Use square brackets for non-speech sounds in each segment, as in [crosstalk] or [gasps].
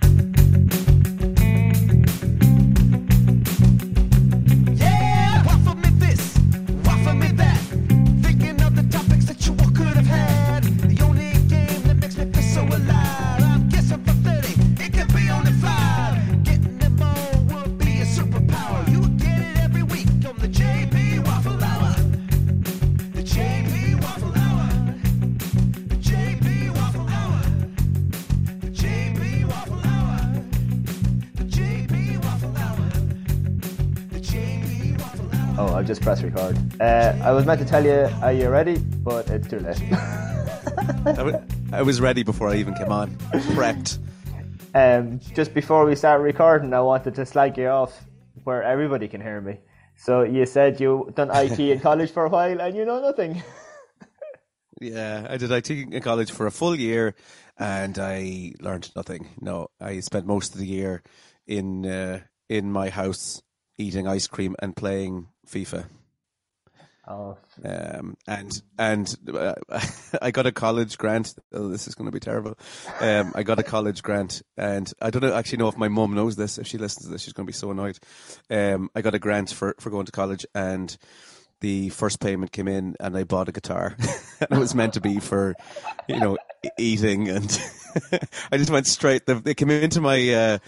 Yeah, I've just press record. Uh, I was meant to tell you, are you ready? But it's too late. I I was ready before I even came on. Prepped. um, just before we start recording, I wanted to slag you off where everybody can hear me. So you said you done IT [laughs] in college for a while and you know nothing. [laughs] Yeah, I did IT in college for a full year, and I learned nothing. No, I spent most of the year in uh, in my house eating ice cream and playing FIFA. Oh, Um, and and uh, [laughs] I got a college grant. Oh, this is going to be terrible. Um, I got a college grant, and I don't know, actually know if my mum knows this. If she listens to this, she's going to be so annoyed. Um, I got a grant for for going to college, and the first payment came in, and I bought a guitar. [laughs] and it was meant to be for, you know, eating, and [laughs] I just went straight. They, they came into my. Uh,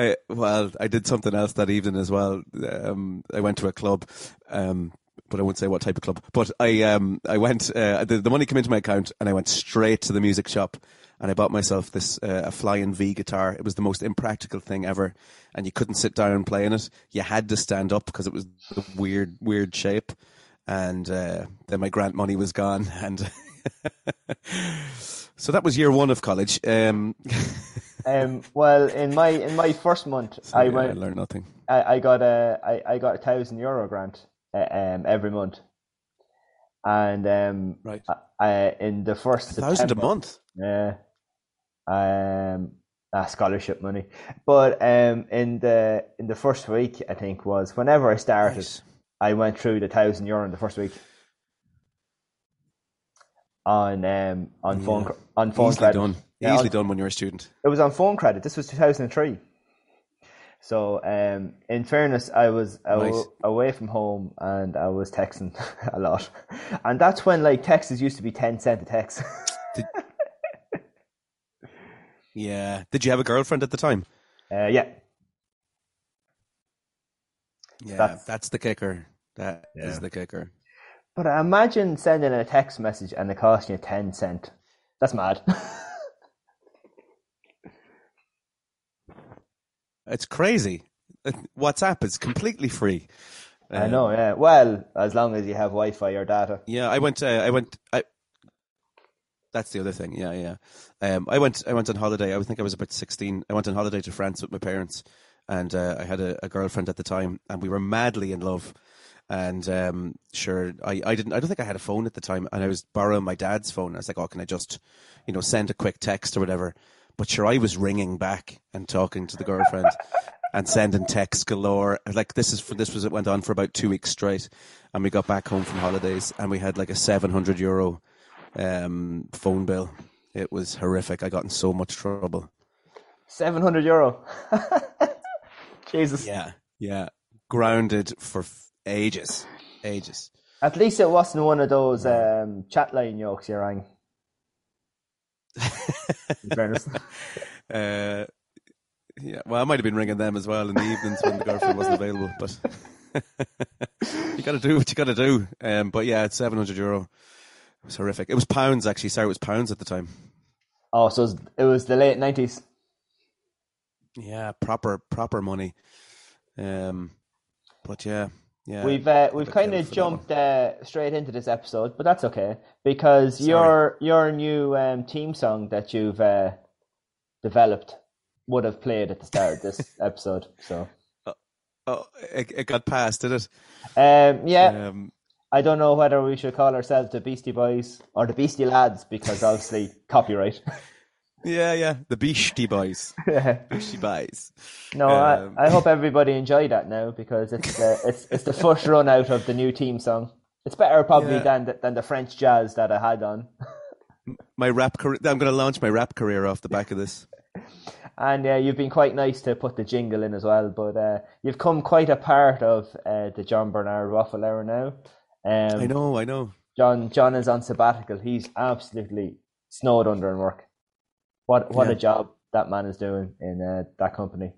I, well, I did something else that evening as well. Um, I went to a club, um, but I won't say what type of club. But I, um, I went. Uh, the, the money came into my account, and I went straight to the music shop, and I bought myself this uh, a Flying V guitar. It was the most impractical thing ever, and you couldn't sit down playing it. You had to stand up because it was the weird, weird shape. And uh, then my grant money was gone, [laughs] and [laughs] so that was year one of college. Um, [laughs] um, well, in my in my first month, I yeah, went. I learned nothing. I, I got a I, I got a thousand euro grant uh, um, every month, and um, Right. I, I in the first A thousand a month. Yeah. Um ah, scholarship money. But um in the in the first week I think was whenever I started Nice. I went through the thousand euro in the first week. On um on phone Yeah. on phone Easily credit. done. Yeah, Easily on- done when you're a student. It was on phone credit. This was two thousand and three. So um in fairness I was aw- Nice. away from home and I was texting [laughs] a lot. And that's when like texts used to be ten cent a text. [laughs] Yeah. Did you have a girlfriend at the time? uh, yeah. Yeah, That's- that's, the kicker. That is Yeah. the kicker. But imagine sending a text message and it costing you 10 cent. That's mad. [laughs] It's crazy. Uh, WhatsApp is completely free. I Um, know, yeah. Well, as long as you have Wi Fi or data. Yeah, I went. Uh, I went. I. That's the other thing. Yeah, yeah. Um, I went. I went on holiday. I think I was about sixteen. I went on holiday to France with my parents, and uh, I had a, a girlfriend at the time, and we were madly in love. And um, sure, I, I didn't. I don't think I had a phone at the time, and I was borrowing my dad's phone. I was like, "Oh, can I just, you know, send a quick text or whatever?" But sure, I was ringing back and talking to the girlfriend [laughs] and sending texts galore. Like this is for this was it went on for about two weeks straight, and we got back home from holidays and we had like a seven hundred euro um, phone bill. It was horrific. I got in so much trouble. 700 euro. [laughs] Jesus. Yeah, yeah, grounded for f- ages, ages. At least it wasn't one of those um, chat line jokes you rang. [laughs] In fairness. Uh, yeah, well, I might have been ringing them as well in the evenings when the girlfriend wasn't available. But [laughs] you got to do what you got to do. Um, but yeah, it's seven hundred euro. It was horrific. It was pounds actually. Sorry, it was pounds at the time. Oh, so it was, it was the late nineties. Yeah, proper proper money. Um, but yeah, yeah. We've uh, we've kind of for that one. jumped uh, straight into this episode, but that's okay because your your new um, team song that you've uh, developed would have played at the start of this [laughs] episode. So Oh, it, it got passed, did it? um, yeah, Um, I don't know whether we should call ourselves the Beastie Boys or the Beastie Lads because obviously [laughs] copyright. [laughs] yeah, yeah. The Beastie Boys. [laughs] Beastie Boys. No, Um, I, I hope everybody enjoyed that now because it's the, [laughs] it's it's the first run out of the new team song. It's better probably Yeah. than the, than the French jazz that I had on. My rap career. I'm going to launch my rap career off the back of this. [laughs] And uh, you've been quite nice to put the jingle in as well. But uh, you've come quite a part of uh, the John Bernard Waffle Hour now. Um, I know, I know. John John is on sabbatical. He's absolutely snowed under in work. What what Yeah. a job that man is doing in uh, that company.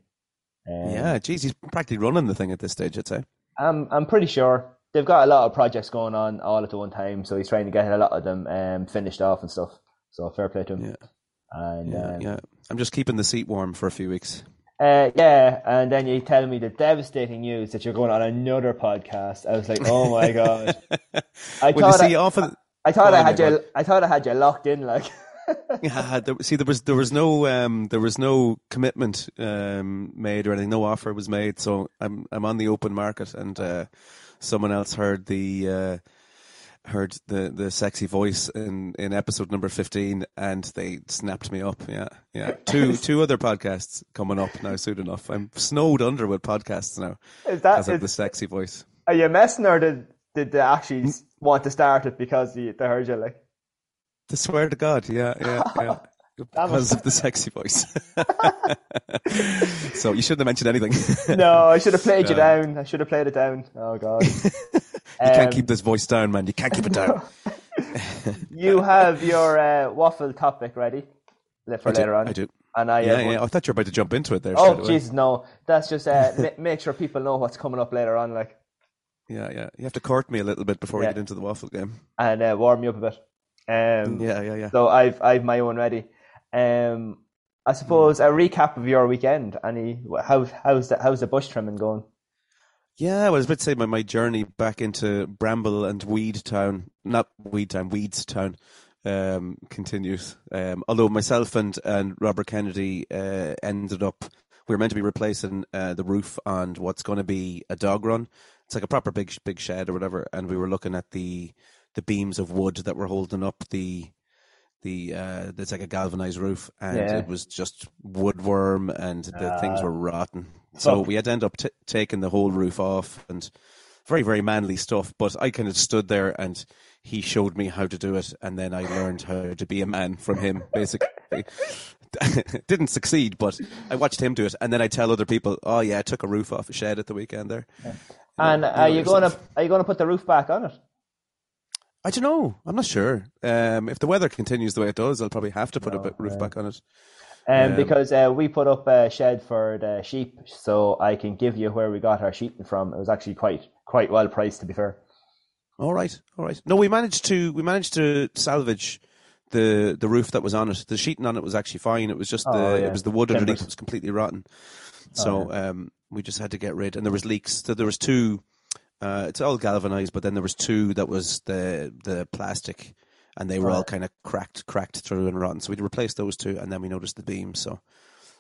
Um, Yeah, geez, he's practically running the thing at this stage. I'd say. I'm I'm pretty sure they've got a lot of projects going on all at the one time. So he's trying to get a lot of them um, finished off and stuff. So fair play to him. Yeah, And yeah, um, yeah. I'm just keeping the seat warm for a few weeks. Uh, yeah, and then you tell me the devastating news that you're going on another podcast. I was like, oh my [laughs] god! [laughs] I well, thought see, I, often. I thought Go I had you. I thought I had you locked in. Like, [laughs] [laughs] Yeah, there, see, there was there was no um, there was no commitment um, made or anything. No offer was made, so I'm I'm on the open market, and uh, someone else heard the uh, heard the, the sexy voice in, in episode number fifteen, and they snapped me up. Yeah, yeah. Two [laughs] two other podcasts coming up now soon enough. I'm snowed under with podcasts now is that of is, the sexy voice. are you messing or did did they actually want to start it because they, they heard you? Like, To swear to God, yeah, yeah, yeah. [laughs] Because of the [laughs] sexy voice. [laughs] so you shouldn't have mentioned anything. no, I should have played you down. I should have played it down. Oh god! You can't Um, keep this voice down, man. You can't keep it down. You have your uh, waffle topic ready for I do, later on. I do. And I Yeah, yeah. I thought you were about to jump into it there. Oh. Jesus, no! That's just uh, ma- make sure people know what's coming up later on, like, Yeah, yeah. You have to court me a little bit before Yeah. we get into the waffle game. and uh, warm me up a bit. Um, Yeah, yeah, yeah. So I've I've my own ready. Um, I suppose a recap of your weekend. Any how how's the how's the bush trimming going? Yeah, well, I was about to say my, my journey back into Bramble and Weed Town, not Weed Town, Weeds Town, um, continues. Um, although myself and, and Robert Kennedy uh, ended up, we were meant to be replacing uh, the roof on what's going to be a dog run. It's like a proper big big shed or whatever, and we were looking at the the beams of wood that were holding up the the uh it's like a galvanized roof and Yeah. it was just woodworm and the things Ah. were rotten so Fuck. we had to end up t- taking the whole roof off and very very manly stuff but i kind of stood there and he showed me how to do it and then i learned how to be a man from him basically [laughs] didn't succeed but i watched him do it and then i tell other people oh yeah i took a roof off a shed at the weekend there And know are you going to are you going to put the roof back on it? I don't know. I'm not sure. Um, if the weather continues the way it does, I'll probably have to put a bit roof back on it. Um, Um, because uh, we put up a shed for the sheep, so I can give you where we got our sheeping from. It was actually quite quite well priced, to be fair. All right, all right. No, we managed to we managed to salvage the the roof that was on it. The sheeting on it was actually fine. It was just the Oh, yeah. it was the wood underneath was completely rotten. So um, we just had to get rid. And there was leaks. So there was two. Uh, it's all galvanized, but then there was two that was the the plastic, and they were all kind of cracked cracked through and rotten. So we replaced those two, and then we noticed the beams. So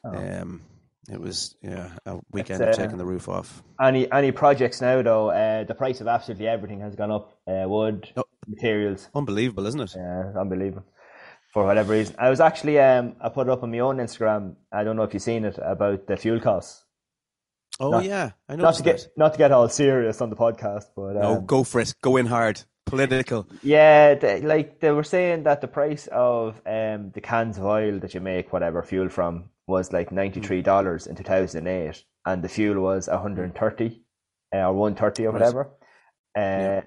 um, it was yeah a weekend Oh. It's, of uh, taking the roof off. Any any projects now though? Uh, the price of absolutely everything has gone up. Uh, wood, Oh. materials, Unbelievable, isn't it? Yeah, unbelievable. For whatever reason, I was actually um, I put it up on my own Instagram. I don't know if you've seen it about the fuel costs. Oh Not- yeah, I know. Not to get not to get all serious on the podcast, but No, um, go for it. Go in hard. Political. yeah, they, like they were saying that the price of um, the cans of oil that you make whatever fuel from was like ninety three dollars in two thousand and eight, and the fuel was one hundred and thirty uh, or one thirty or whatever. Uh,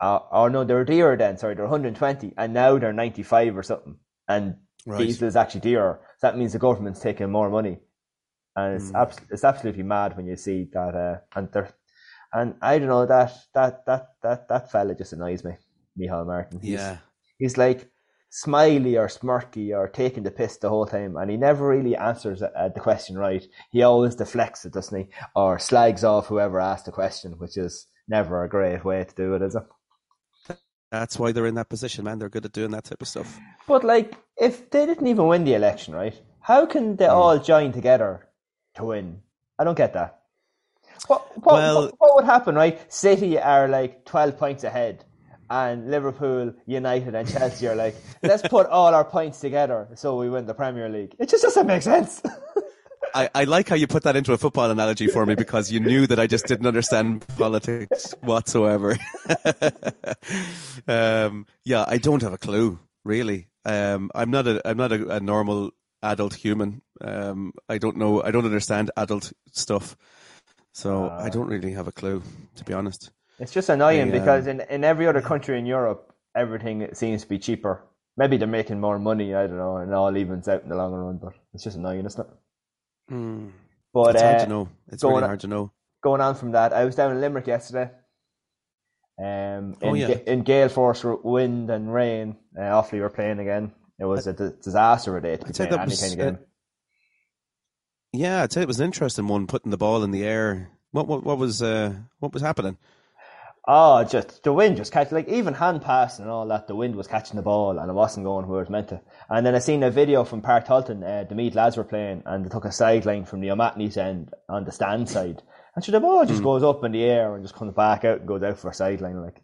uh, or no, they're dearer then. Sorry, they're one hundred and twenty, and now they're ninety five or something. And Right. diesel is actually dearer. So that means the government's taking more money, and it's abs- it's absolutely mad when you see that. Uh, and there, and I don't know that that that that that fella just annoys me, Michael Martin. He's, Yeah. he's like smiley or smirky or taking the piss the whole time, and he never really answers uh, the question right. He always deflects it, doesn't he? Or slags off whoever asked the question, which is never a great way to do it, is it? That's why they're in that position, man. They're good at doing that type of stuff. But like, if they didn't even win the election, right? How can they all join together to win? I don't get that. What what, Well- what, what would happen, right? City are like twelve points ahead, and Liverpool, United, and Chelsea are like, [laughs] let's put all our points together so we win the Premier League. It just doesn't make sense. [laughs] I, I like how you put that into a football analogy for me because you knew that I just didn't understand politics whatsoever. [laughs] um, yeah, I don't have a clue, really. Um, I'm not a I'm not a, a normal adult human. Um, I don't know. I don't understand adult stuff, so I don't really have a clue, to be honest. it's just annoying They, um, because in in every other country in Europe, everything seems to be cheaper. Maybe they're making more money. I don't know, and it all evens out in the long run. But it's just annoying, isn't it? Hmm. But It's hard uh, to know. It's going really on- hard to know. going on from that, I was down in Limerick yesterday. Um, in, Oh, yeah. in gale force wind and rain, uh, awfully we were playing again. It was a disaster of a day I'd say that any was, kind of uh. Yeah, I'd say it was an interesting one, putting the ball in the air. What what, what was uh, what was happening? Oh, just the wind just catch like even hand pass and all that. The wind was catching the ball and it wasn't going where it was meant to. And then I seen a video from Páirc Tailteann. Uh, the Meath lads were playing and they took a sideline from the O'Matney's end on the stand side. And so the ball just goes up in the air and just comes back out and goes out for a sideline. Like,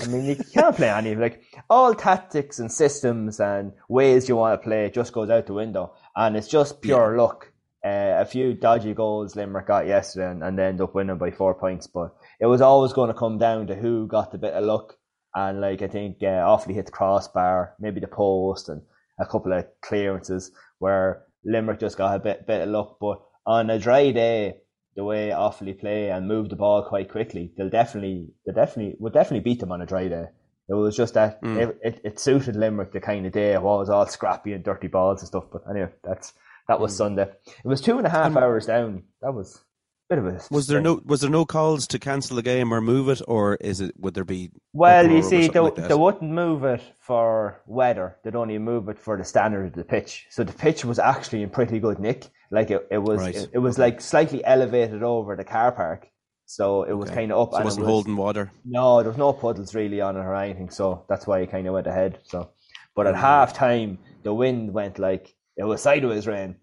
I mean, you can't play any of them. like all tactics and systems and ways you want to play just goes out the window, and it's just pure luck. Uh, a few dodgy goals Limerick got yesterday, and, and they end up winning by four points. But it was always going to come down to who got the bit of luck, and like I think uh, Offaly hit the crossbar, maybe the post, and a couple of clearances where Limerick just got a bit bit of luck. But on a dry day, the way Offaly play and move the ball quite quickly, they'll definitely, they definitely, would definitely beat them on a dry day. It was just that mm. it, it, it suited Limerick the kind of day it was all scrappy and dirty balls and stuff. But anyway, that's that was mm. Sunday. It was two and a half hours down. That was bit of a. Was there no was there no calls to cancel the game or move it, or is it would there be? Well, you see, they, like they wouldn't move it for weather. They'd only move it for the standard of the pitch. So the pitch was actually in pretty good nick. Like it, it was, Right. it, it was like slightly elevated over the car park. So it was Okay. kind of up. So it and wasn't was, holding water. No, there was no puddles really on it or anything. So that's why it kind of went ahead. So, but at Mm. half time, the wind went like it was sideways rain.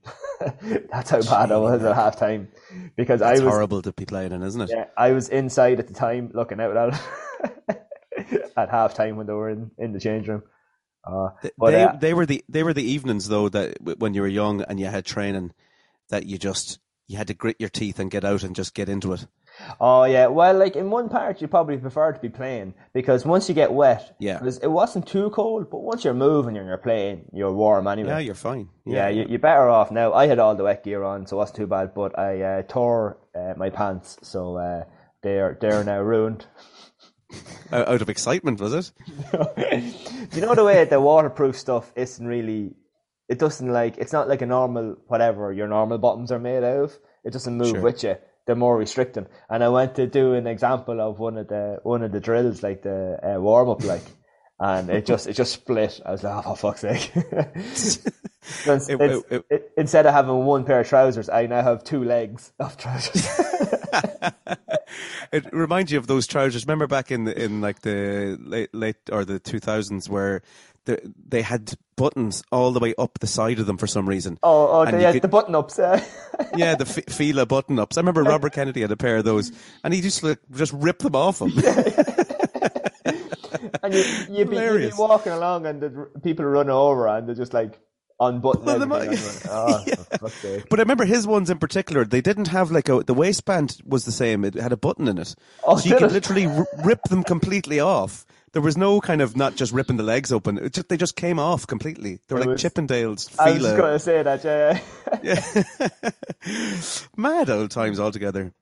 that's how bad it was at half time. Because I was horrible to be playing in, isn't it? yeah, I was inside at the time looking out at it [laughs] at half time when they were in, in the change room. Uh, but they uh, they were the they were the evenings though that when you were young and you had training that you just you had to grit your teeth and get out and just get into it. Oh yeah, well, like in one part you probably prefer to be playing because once you get wet, Yeah. it wasn't too cold, but once you're moving and you're playing, you're warm anyway. Yeah, you're fine. Yeah, you, you're better off now. I had all the wet gear on, so it wasn't too bad. But I uh, tore uh, my pants, so uh, they're they're now ruined. [laughs] Out of excitement, was it? [laughs] you know the way the waterproof stuff isn't really. It doesn't like it's not like a normal whatever your normal bottoms are made out of. It doesn't move Sure. with you. They're more restricting. And I went to do an example of one of the one of the drills, like the uh, warm up, like, and it just it just split. I was like, oh for fuck's sake. [laughs] It- it- it- instead of having one pair of trousers, I now have two legs of trousers. [laughs] It reminds you of those trousers. Remember back in the, in like the late late or the two thousands where the, they had buttons all the way up the side of them for some reason. oh, oh, the, yeah, could- the button ups. Uh, [laughs] Yeah, the F- Fila button ups. I remember Robert [laughs] Kennedy had a pair of those, and he just like, just ripped them off him. and you, you'd, be, you'd be walking along and the people run over and they're just like unbutton Well, oh, sake. [laughs] But I remember his ones in particular. They didn't have like a the waistband was the same. It had a button in it, Oh, so you could it? literally r- rip them completely off. There was no kind of not just ripping the legs open. It just, they just came off completely. They were It like was- Chippendales. I was just going to say that, yeah. [laughs] Yeah. Mad old times altogether.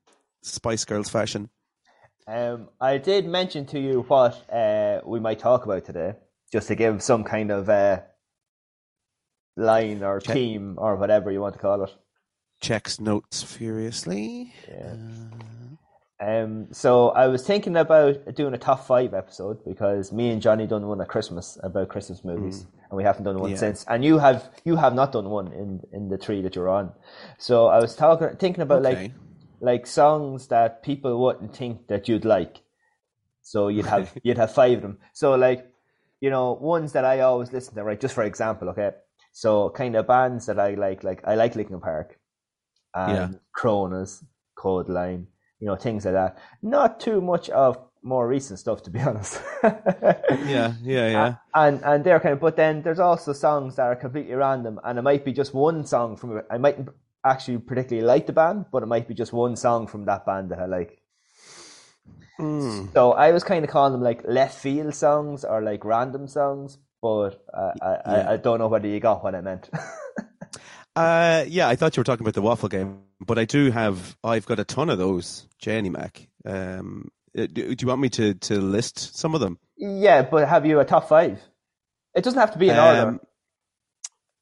Spice Girls fashion. Um, I did mention to you what uh, we might talk about today, just to give some kind of uh, line or theme or whatever you want to call it. Checks notes furiously. Yeah. Um, so I was thinking about doing a top five episode because me and Johnny done one at Christmas about Christmas movies, and we haven't done one Yeah. since. And you have you have not done one in in the three that you're on. So I was talking thinking about like Okay. like songs that people wouldn't think that you'd like. So you'd have [laughs] you'd have five of them. So like you know ones that I always listen to, right? Just for example, okay. So kind of bands that I like, like I like Linkin Park, and Yeah. Kronos, Code Line, you know things like that. Not too much of more recent stuff, to be [laughs] honest. Yeah, yeah, yeah. And and they're kind of, but then there's also songs that are completely random, and it might be just one song from. I might actually particularly like the band, but it might be just one song from that band that I like. Hmm. So I was kind of calling them like left field songs or like random songs, but uh, I, Yeah. I I don't know whether you got what I meant. [laughs] Uh, yeah, I thought you were talking about the waffle game, but I do have. I've got a ton of those, Jenny Mac. Um, uh, do, do you want me to to list some of them? yeah, but have you a top five? It doesn't have to be in order. Um,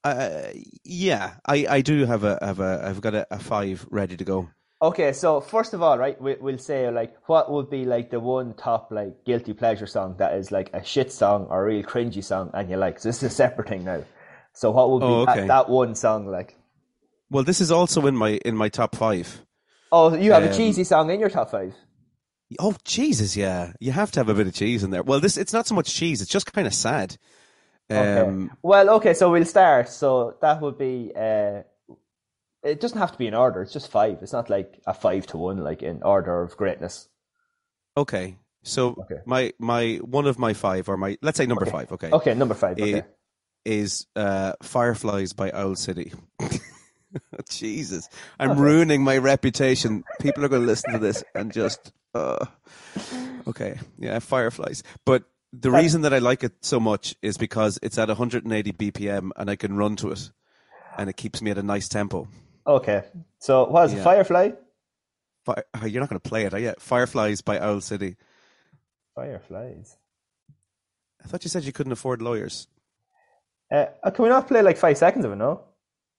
uh, yeah, I, I do have a have a I've got a, a five ready to go. Okay, so first of all, right, we, we'll say like what would be like the one top like guilty pleasure song that is like a shit song or a real cringy song and you like. So this is a separate thing now. So what would be Oh, that, okay. that one song like? Well, this is also in my in my top five. Oh, you have a Um, cheesy song in your top five. Oh Jesus, yeah, you have to have a bit of cheese in there. Well, this it's not so much cheese; it's just kind of sad. Okay. Um, well, okay, so we'll start. So that would be. Uh, it doesn't have to be in order. It's just five. It's not like a five to one, like in order of greatness. okay, so Okay. my my one of my five, or my let's say number five. Okay, Okay, number five. Okay. Is uh, Fireflies by Owl City. [laughs] Jesus, I'm ruining my reputation. People are going to listen to this and just, uh, okay, yeah, Fireflies. But the reason that I like it so much is because it's at 180 BPM and I can run to it, and it keeps me at a nice tempo. Okay. So what is it? Firefly? Fire, oh, you're not going to play it, are you? Fireflies by Owl City. Fireflies. I thought you said you couldn't afford lawyers. Uh, uh, can we not play like five seconds of it? No.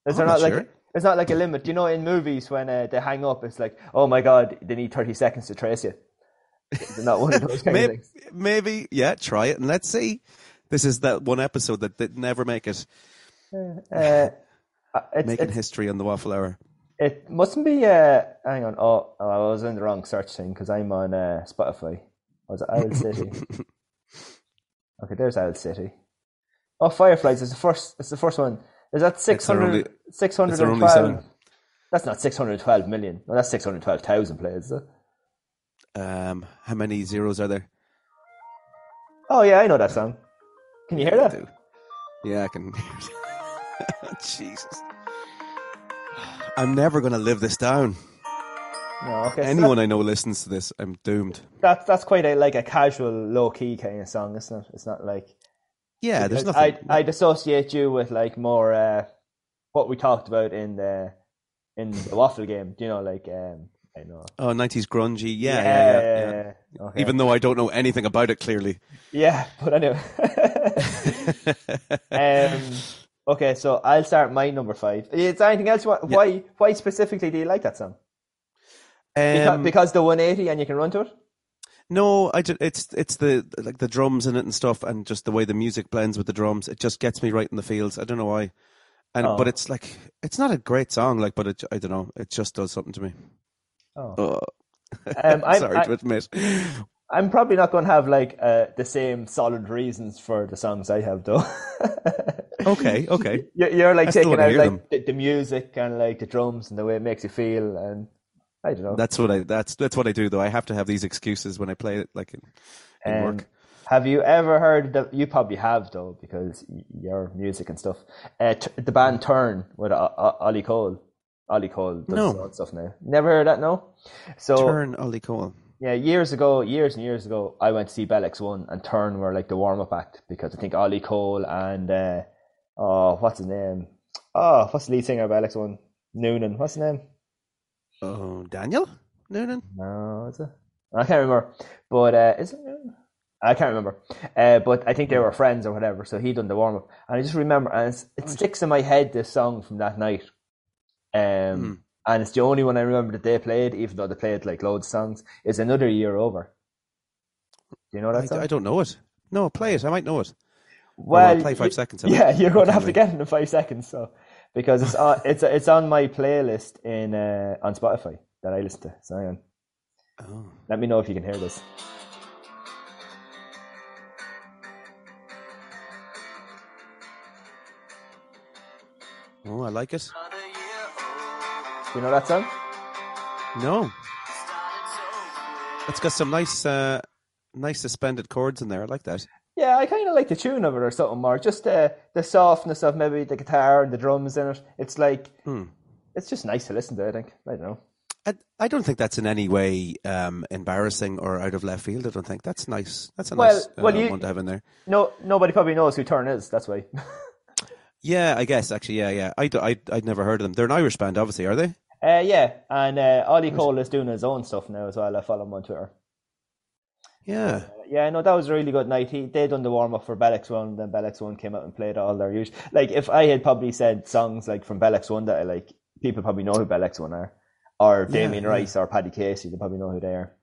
Is there I'm not not like sure. it's not like a limit? You know, in movies when uh, they hang up, it's like, oh my god, they need thirty seconds to trace you. Not one of those kind of Maybe, things? maybe, yeah, try it and let's see. This is that one episode that did never make it. Uh, uh, [laughs] it's, making it's, history on the Waffle Hour. it mustn't be. Uh, hang on. Oh, oh, I was in the wrong search thing because I'm on uh, Spotify. Was it Owl City? [laughs] okay, there's Owl City. Oh, Fireflies is the first. It's the first one. Is that It's their 600, only- 612? it's their only song. That's not 612 million. No, that's 612,000 plays. Is it? Um, how many zeros are there? Oh, yeah, I know that song. Can you hear that? do. Yeah, I can. [laughs] hear it. [laughs] Jesus, I'm never going to live this down. No, okay. so Anyone I know listens to this, I'm doomed. That's that's quite a like a casual, low key kind of song, isn't it? It's not like Yeah, there's nothing. I'd, I'd associate you with like more uh, what we talked about in the in the waffle game. Do you know, like um, I know. oh, 90s grungy. Yeah, yeah, yeah. yeah, yeah. Okay. Even though I don't know anything about it, clearly. yeah, but anyway. [laughs] um, okay, so I'll start my number five. Is there anything else? Why why specifically do you like that song? Because, Um, because the 180 and you can run to it. No, I ju- it's it's the like the drums in it and stuff, and just the way the music blends with the drums. It just gets me right in the feels. I don't know why, and Oh. but it's like it's not a great song, like, but it, I don't know. It just does something to me. Oh. Oh. Um, [laughs] I'm, Sorry I, to admit. I'm probably not going to have like uh, the same solid reasons for the songs I have, though. [laughs] Okay, okay. You're, you're like I taking out like the, the music and like the drums and the way it makes you feel, and I don't know. That's what I that's that's what I do though. I have to have these excuses when I play it, like in, in Um, work. Have you ever heard that? You probably have though, because your music and stuff. Uh, t- the band Turn with uh, uh, Ollie Cole. Ollie Cole does No. stuff now. Never heard that? No. So Turn Ollie Cole. yeah, years ago, years and years ago, I went to see Bell X1 and Turn were like the warm up act because I think Ollie Cole and uh, oh, what's his name? Oh, what's the lead singer of Bell X1? Noonan. What's his name? Oh, Daniel Noonan. No, is it? I can't remember. But uh, is it Noonan? I can't remember, uh, but I think they were friends or whatever. So he done the warm up, and I just remember, and it's, it sticks in my head this song from that night. Um, and it's the only one I remember that they played, even though they played like loads of songs. Is another year over. Do you know that I, song? I don't know it. No, play it. I might know it. well, play five you- seconds. Yeah, [laughs] you're going to have to get it in five seconds. So because it's on, it's it's on my playlist in uh, on Spotify that I listen to. So. Oh. Let me know if you can hear this. Oh, I like it. Do you know that song? No. It's got some nice, uh, nice suspended chords in there. I like that. Yeah, I kind of like the tune of it or something more. Just uh, the softness of maybe the guitar and the drums in it. It's like Hmm. it's just nice to listen to. I think I don't know. I, I don't think that's in any way um, embarrassing or out of left field. I don't think that's nice. That's a Well- nice uh, well, you- one to have in there. No, nobody probably knows who Turn is. That's why. [laughs] Yeah, I guess actually, yeah, yeah. I, I I'd never heard of them. They're an Irish band, obviously, are they? uh, yeah, and uh, Ollie Cole is doing his own stuff now as well. I follow him on Twitter. Yeah. Yeah, no, that was a really good night. He they done the warm up for Bell X1, then Bell X1 came out and played all their usual. Like if I had probably said songs like from Bell X1 that I like, people probably know who Bell X1 are, or Damien yeah. Rice or Paddy Casey, they probably know who they are.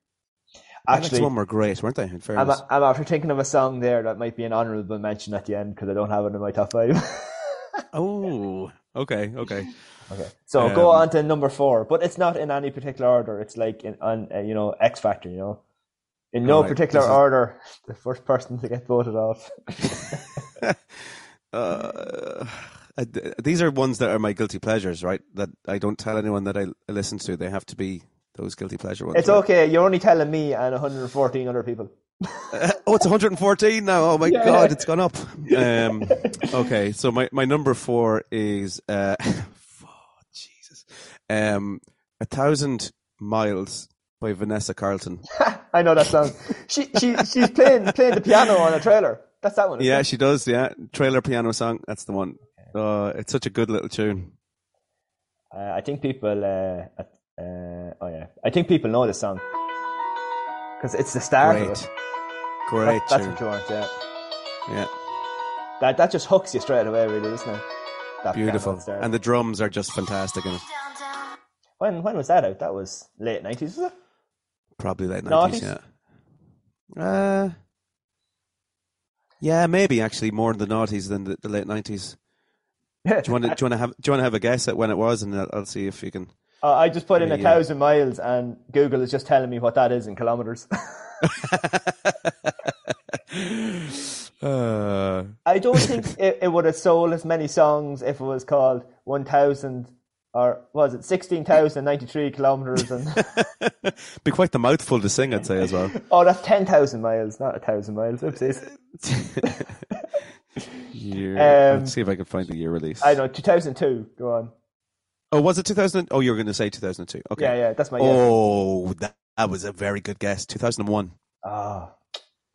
Actually, Actually, one were great, weren't they? In I'm, I'm after thinking of a song there that might be an honourable mention at the end because I don't have it in my top five. [laughs] oh, okay, okay. okay, so go Um, on to number four, but it's not in any particular order. It's like in on uh, you know X Factor, you know, in no Alright, particular is- order. The first person to get voted off. [laughs] Uh, uh, these are ones that are my guilty pleasures, right? That I don't tell anyone that I listen to. They have to be those guilty pleasure ones. It's right? okay. You're only telling me and 114 other people. oh, it's 114 now. Oh my god, it's gone up. Um, [laughs] okay, so my, my number four is uh, [laughs] oh, Jesus, um, a thousand miles by Vanessa Carlton. [laughs] I know that song. she she she's playing playing the piano on a trailer. That's that one. Yeah, it? she does. Yeah, trailer piano song. That's the one. Uh, it's such a good little tune. Uh, I think people. Uh, uh, oh yeah, I think people know this song because it's the start of Great, it. great That- that's what you want. Yeah, Yeah, that that just hooks you straight away, really, doesn't it? That beautiful. And the drums are just fantastic in it. when when was that out? That was late 90s, was it? Probably late nineties. Yeah. Uh, yeah, maybe actually more in the noughties than the, the late nineties. Yeah. [laughs] Do you want to? Do you want to have? Do you want to have a guess at when it was, and I'll, I'll see if you can. Uh, I just put in a Yeah. thousand miles, and Google is just telling me what that is in kilometers. [laughs] [laughs] Uh, I don't think it, it would have sold as many songs if it was called 1,000 or was it 16,093 kilometers and [laughs] be quite the mouthful to sing, I'd say as well. oh that's 10,000 miles not a thousand miles oopsies [laughs] Year. [laughs] Um, Let's see if I can find the year release. I know 2002 go on Oh, was it 2000? Oh, you were going to say 2002. Okay. yeah yeah that's my guess Oh, that, that was a very good guess. 2001. oh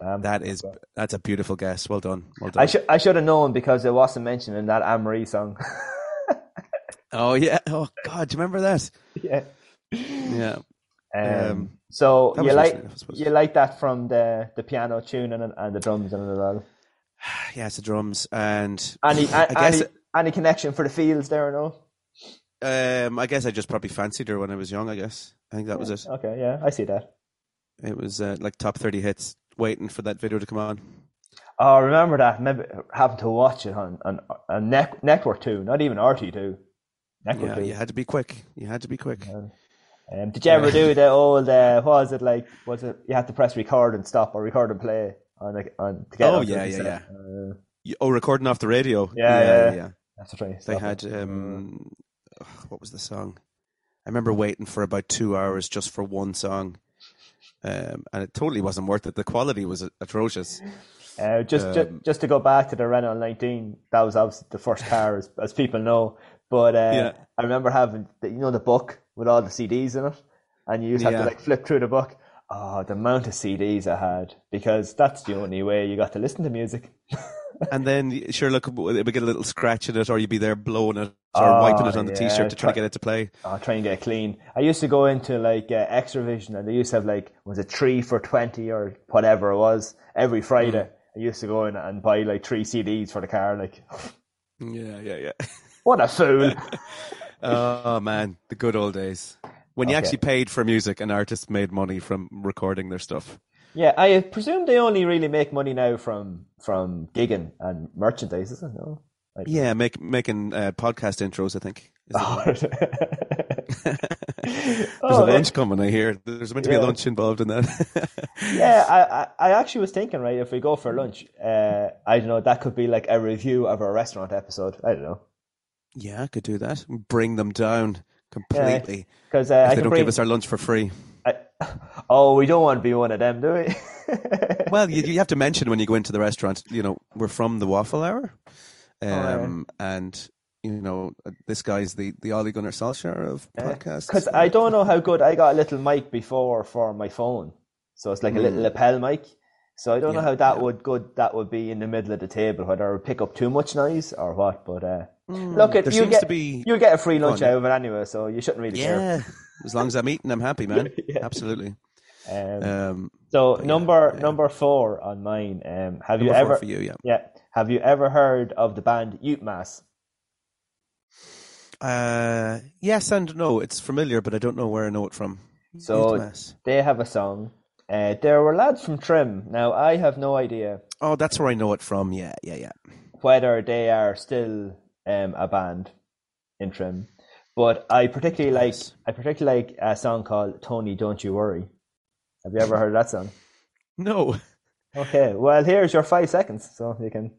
damn That is that's a beautiful guess. Well done. Well done. I should I should have known because it wasn't mentioned in that Anne Marie song oh yeah. Oh God, do you remember that? [laughs] yeah Yeah. um, Um, so you like recently, I suppose. you like that from the the piano tune and, and the drums and it as [sighs] Yeah, it's the drums and any I guess any, any connection for the fields there or no um I guess I just probably fancied her when I was young. I guess I think that was it. okay yeah I see that It was uh, like top thirty hits, waiting for that video to come on. Oh, I remember that. Maybe having to watch it on on, on net, network two, not even RT two. Network Yeah, two. you had to be quick. You had to be quick. Um, did you ever do the old? Uh, what was it like? Was it you had to press record and stop or record and play on on to get Oh, yeah, yeah, yeah. Uh, You- Oh, recording off the radio. Yeah, yeah. yeah. yeah. that's I They had um, ugh, what was the song? I remember waiting for about two hours just for one song, um, and it totally wasn't worth it. The quality was atrocious. Uh, just, Um, just just to go back to the Renault 19, that was obviously the first car, as, as people know. But uh, Yeah. I remember having the, you know the book with all the CDs in it, and you used to have Yeah. to like flip through the book. Oh, the amount of CDs I had because that's the only way you got to listen to music. [laughs] and then sure, look, we get a little scratch in it, or you'd be there blowing it or Oh, wiping it on the yeah, t-shirt to try try- to get it to play. I'll try and get it clean. I used to go into like uh, Xtra-vision, and they used to have like was it three for twenty or whatever it was every Friday. I used to go in and buy like three CDs for the car. Like, Yeah, yeah, yeah. [laughs] what a fool! [laughs] oh man, the good old days when you Okay. actually paid for music and artists made money from recording their stuff. yeah, I presume they only really make money now from from gigging and merchandise, isn't it? No. Like- Yeah, make, making uh, podcast intros. I think. Is [laughs] [laughs] There's Oh, a lunch coming. I hear there's meant to be a lunch involved in that. Yeah, I, I, I actually was thinking, right, if we go for lunch, uh, I don't know, that could be like a review of a restaurant episode. I don't know. Yeah, I could do that. Bring them down completely. Because uh, if I they don't bring, give us our lunch for free. I, [laughs] oh, we don't want to be one of them, do we? [laughs] Well, you, you have to mention when you go into the restaurant, you know, we're from the Waffle Hour. Um, and, you know, uh, this guy's the, the Ole Gunnar Solskjaer of podcasts. Because I don't know how good I got a little mic before for my phone, so it's like a little lapel mic. So I don't know Hmm. How that yeah. would good that would be in the middle of the table, whether it would pick up too much noise or what. But uh, look, at Hmm. You get be- you get a free lunch on, yeah. out of it anyway, so you shouldn't really care. Yeah. As long as I'm eating, I'm happy, man. [laughs] Absolutely. Um, Um, so but yeah, number yeah. number four on mine. Um, have you number four ever for you, yeah. yeah have you ever heard of the band Youth Mass? Uh, yes and no. It's familiar, but I don't know where I know it from. So Youth Mass. they have a song. Uh, there were lads from Trim. Now I have no idea Oh, that's where I know it from. Yeah, yeah, yeah. whether they are still um, a band in Trim, but I particularly like Nice. I particularly like a song called "Tony, Don't You Worry." Have you ever heard that song? [laughs] No. Okay, well here's your five seconds, so you can.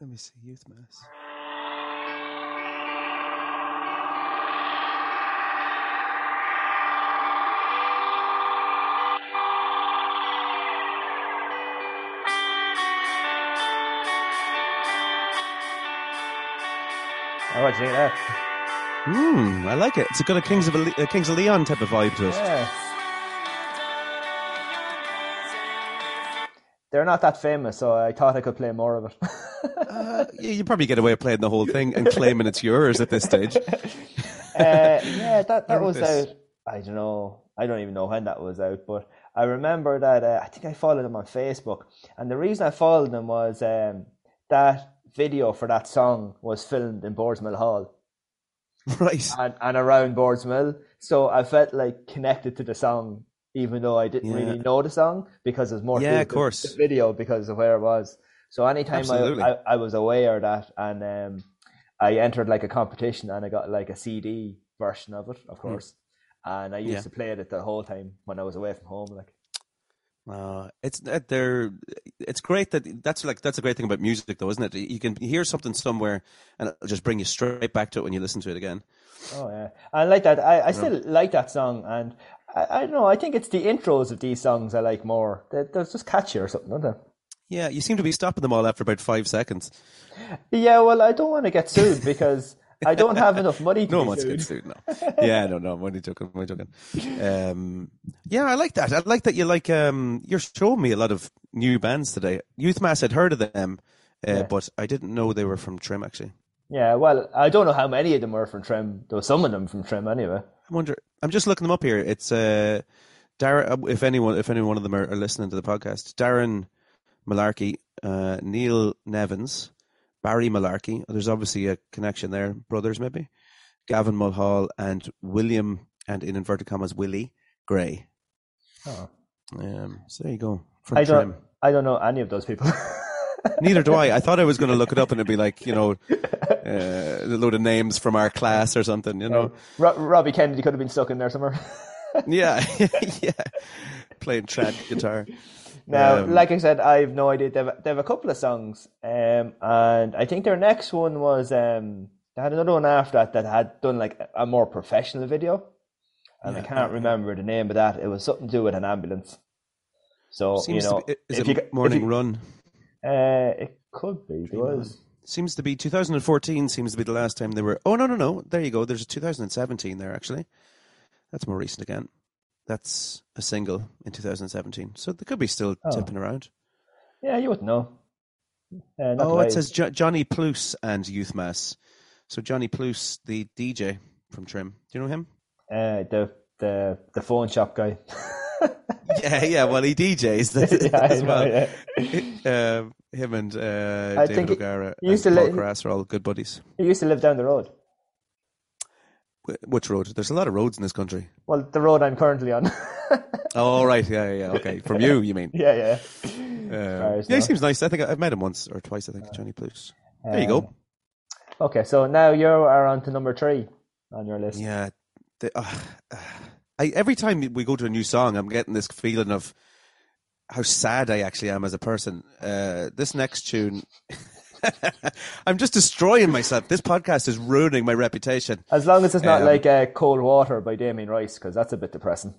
Let me see. Youth Mass. Oh, what do you think of that? Hmm, I like it. It's got a Kings of a, Kings of Leon type of vibe to it. Yeah. They're not that famous, so I thought I could play more of it. [laughs] Uh, yeah, you probably get away with playing the whole thing and claiming it's yours at this stage. [laughs] uh, yeah, that, that was this. out. I don't know. I don't even know when that was out, but I remember that. Uh, I think I followed him on Facebook, and the reason I followed him was um, that video for that song was filmed in Boardsmill Hall [laughs] right. and, and around Boardsmill. So I felt like connected to the song, even though I didn't Yeah. really know the song because it's more Yeah, of course. the video because of where it was. So anytime I, I I was aware of that, and um, I entered like a competition, and I got like a CD version of it, of course. And I used Hmm. Yeah. to play it the whole time when I was away from home. Like, Uh, it's uh, they're it's great that that's like that's a great thing about music though, isn't it? You can hear something somewhere and it'll just bring you straight back to it when you listen to it again. oh yeah, I like that. I, I still like that song, and I, I don't know. I think it's the intros of these songs I like more. They're, they're just catchy or something, aren't they? Yeah, you seem to be stopping them all after about five seconds. Yeah, well, I don't want to get sued because I don't have enough money to No be one wants to sued. get sued. No. Yeah, no, no. I'm only joking. I'm only joking. Um, yeah, I like that. I like that you like. Um, you're showing me a lot of new bands today. Youth Mass, I'd heard of them, uh, Yeah. but I didn't know they were from Trim. Actually, Yeah, well, I don't know how many of them were from Trim. There was some of them from Trim anyway. I wonder. I'm just looking them up here. It's uh, Darren. If anyone, if any one of them are, are listening to the podcast, Darren Malarkey, uh, Neil Nevins, Barry Malarkey. There's obviously a connection there, brothers maybe. Gavin Mulhall and William, and in inverted commas, Willie Gray. Oh. Um, so there you go. From I don't. Trim. I don't know any of those people. [laughs] Neither do I. I thought I was going to look it up and it'd be like, you know, [laughs] uh, a load of names from our class or something, you know. Ro- Robbie Kennedy could have been stuck in there somewhere. Yeah, [laughs] yeah. Playing trad guitar. Now, Um, like I said, I have no idea. They have, they have a couple of songs, um, and I think their next one was um, they had another one after that that had done like a more professional video, and I can't remember the name of that. It was something to do with an ambulance. So you know, be, is if it you, ca- if Morning you- Run? Uh, it could be. It was. Seems to be 2014. Seems to be the last time they were. Oh no, no, no. There you go. There's a 2017 there actually. That's more recent again. That's a single in 2017. So they could be still Oh. tipping around. Yeah, you wouldn't know. Uh, Oh, it says jo- Johnny Plus and Youth Mass. So Johnny Pluse, the DJ from Trim. Do you know him? uh, the the the phone shop guy. [laughs] yeah, yeah. Well, he DJs that, [laughs] Yeah, [laughs] as know, well. yeah. um, him and uh, I David he- O'Gara he used and to Paul li- are all good buddies. He used to live down the road. Wh- Which road? There's a lot of roads in this country. Well, the road I'm currently on. [laughs] Oh, right. Yeah, yeah, yeah. Okay. From you, you mean? [laughs] yeah, yeah. Um, yeah, he seems nice. I think I've met him once or twice. I think Johnny Plus. There you go. Okay, so now you are on to number three on your list. Yeah. The, uh, I, every time we go to a new song, I'm getting this feeling of how sad I actually am as a person. Uh, this next tune, [laughs] [laughs] I'm just destroying myself. This podcast is ruining my reputation. As long as it's not Um, like uh, Cold Water by Damien Rice, because that's a bit depressing.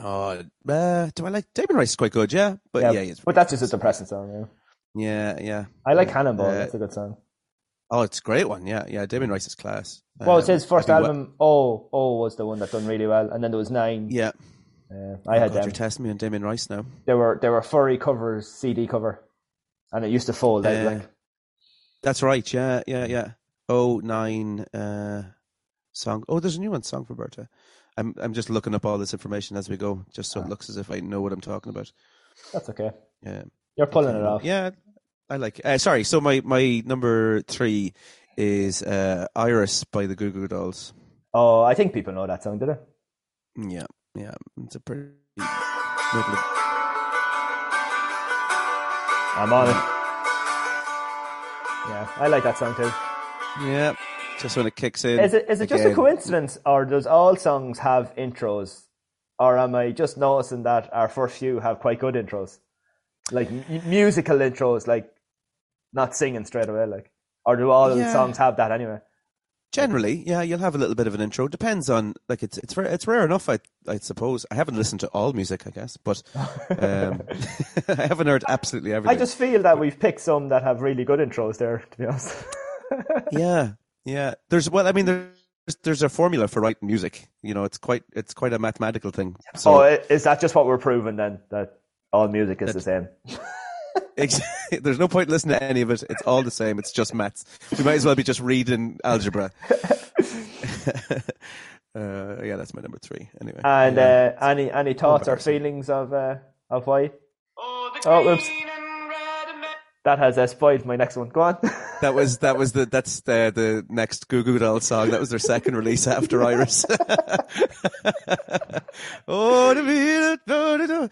Oh, uh, do I like Damien Rice? Is quite good, yeah. But yeah, it's, but that's just a depressing song. Yeah. yeah, yeah. I like Cannonball. Uh, that's a good song. Oh, it's a great one. Yeah, yeah. Damien Rice is class. Well, it's Um, his first album. Oh, oh, was the one that done really well, and then there was nine. yeah. Uh, I had God, them. you're testing me on Damien Rice now. They were they were furry covers, CD cover, and it used to fold out. Uh, like, That's right. Yeah, yeah, yeah. Oh nine uh, song. Oh, there's a new one, song for Berta. I'm I'm just looking up all this information as we go, just so it looks as if I know what I'm talking about. that's okay. Yeah, You're pulling it off. yeah. I like. Uh, sorry. So my my number three is uh, Iris by the Goo Goo Dolls. Oh, I think people know that song, did they? Yeah, yeah. It's a pretty. I'm on it. Yeah, I like that song too. Yeah, just when it kicks in. Is it is it just a coincidence, or does all songs have intros, or am I just noticing that our first few have quite good intros, like m- musical intros, like not singing straight away, like, or do all the songs have that anyway? Generally, yeah, you'll have a little bit of an intro. Depends on like it's it's rare, it's rare enough. I I suppose I haven't listened to all music, I guess, but [laughs] um, [laughs] I haven't heard absolutely everything. I just feel that we've picked some that have really good intros there. To be honest, [laughs] yeah, yeah. There's well, I mean, there's there's a formula for writing music. You know, it's quite it's quite a mathematical thing. So oh, is that just what we're proving then? That all music is the same. Ex- [laughs] there's no point listening to any of it. It's all the same. It's just maths. We might as well be just reading algebra. [laughs] uh, yeah, that's my number three. Anyway, And Yeah. uh, any any thoughts or feelings of uh, of why? Oh, oops. That has uh, spoiled my next one. Go on. [laughs] That was that was the that's the the next Goo Goo Dolls song. That was their second release after Iris. oh, the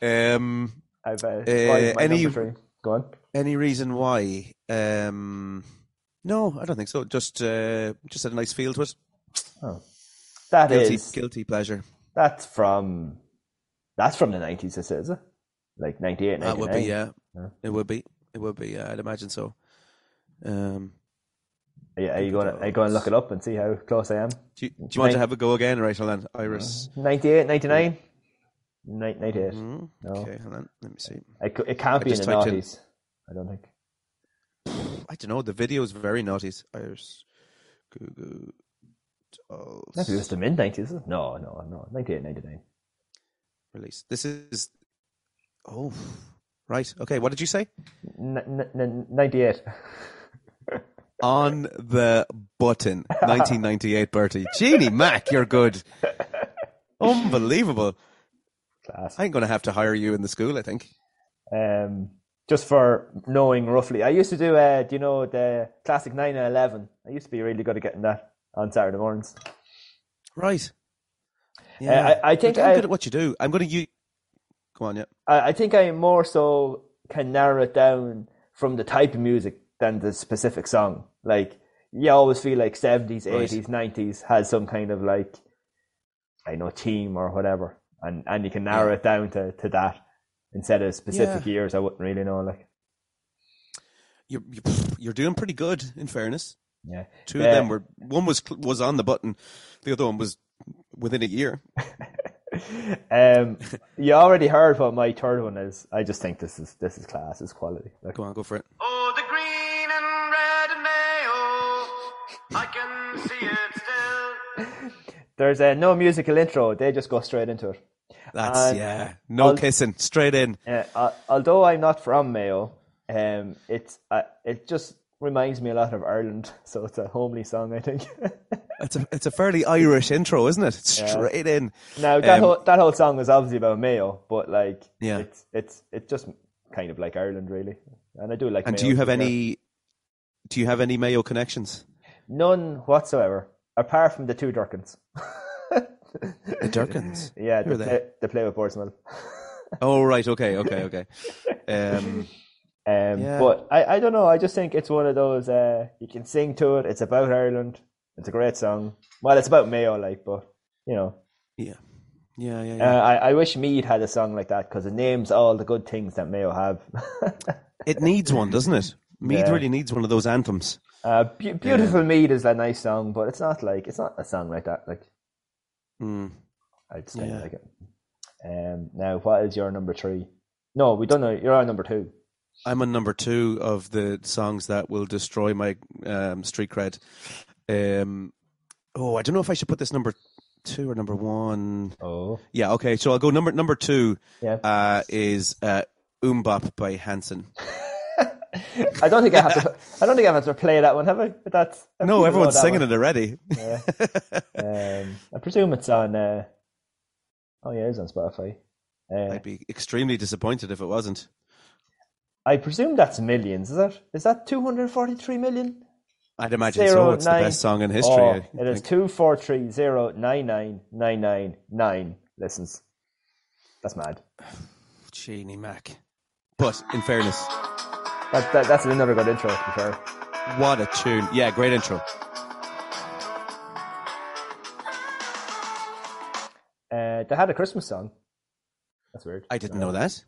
um, I've uh, spoiled my any- number three. Go on. any reason why? Um, no, I don't think so. Just uh, just had a nice feel to it. That Guilty, is- guilty pleasure. that's from that's from the nineties. Is it? Like 98, That would be 99. yeah. Yeah. It would be. It would be. Yeah, I'd imagine so. Um, Are you, are you going to are you going to look it up and see how close I am? do you, do you want to have a go again? Right, hold on. Iris. 98, 99? Ni- 98. Mm, No. Okay, hold on. Let me see. It, it can't I be in the just in- nineties. I don't think. I don't know. The video is very naughty. Iris. Goo Goo Dolls. Maybe it was the mid nineties. No, no, no. 98, 99. release. This is. Oh, right. Okay. What did you say? N- n- n- 98. [laughs] On the button, [laughs] 1998, Bertie. Jeannie Mac, you're good. [laughs] Unbelievable. I'm going to have to hire you in the school. I think. um, just for knowing roughly. I used to do, uh, do you know, the classic 9 and 11. I used to be really good at getting that on Saturday mornings. Right. Uh, I- I think damn I- good at what you do. I'm going to use. Come on, yeah. I, I think I more so can narrow it down from the type of music than the specific song. Like, you always feel like 70s, Right. 80s, 90s has some kind of like, I know, team or whatever. And, and you can narrow Yeah. it down to, to that instead of specific Yeah. years. I wouldn't really know. Like, You're you're, you're doing pretty good. In fairness, yeah. two Yeah. of them were one was was on the button, the other one was within a year. [laughs] um, you already heard what my third one is. I just think this is this is class, this is quality. Like, Go on, go for it. Oh, the green and red and mayo. I can see it still. There's uh, no musical intro; they just go straight into it. That's And yeah. No I'll- kissing, straight in. Uh, uh, although I'm not from Mayo, Um, it's uh, it just reminds me a lot of Ireland, [laughs] so it's a homely song, I think. [laughs] It's a it's a fairly Irish intro, isn't it? It's straight in. now that Um, whole that whole song was obviously about Mayo, but like, Yeah. it's it's it's just kind of like Ireland, really. And I do like. And do you have any? Do you have any Mayo connections? None whatsoever, apart from the two Durkins. [laughs] The Durkins. Yeah, Who they play, they? play with Portsmouth. [laughs] Oh right, okay, okay, okay. Um, [laughs] Um, Yeah. But I, I don't know. I just think it's one of those. Uh, you can sing to it. It's about Ireland. It's a great song. Well, it's about Mayo, like, but you know, yeah, yeah, yeah. uh. I, I wish Meath had a song like that because it names all the good things that Mayo have. it needs one, doesn't it? Meath Yeah. really needs one of those anthems. Uh, Be- Beautiful Meath is a nice song, but it's not like it's not a song like that. Like Mm. I just kind Yeah. like it. Um, now, what is your number three? No, we don't know. You're on number two. I'm on number two of the songs that will destroy my um, street cred. Um, oh, I don't know if I should put this number two or number one. Oh, Yeah, okay. So I'll go number number two. Yeah. uh, is uh, MMMBop by Hanson. [laughs] I don't think I have to. I don't think I have to play that one, have I? But that's No, everyone's singing it already. Um, I presume it's on. Uh, oh yeah, it's on Spotify. Uh, I'd be extremely disappointed if it wasn't. I presume that's millions. Is that is that two hundred forty three million? I'd imagine Zero, so. It's nine- the best song in history. Oh, I it is think. two four three zero nine nine nine nine nine listens. That's mad. [sighs] Genie Mac. But in fairness, That, that that's another good intro. To be fair. what a tune! Yeah, great intro. Uh, they had a Christmas song. That's weird. I didn't know that.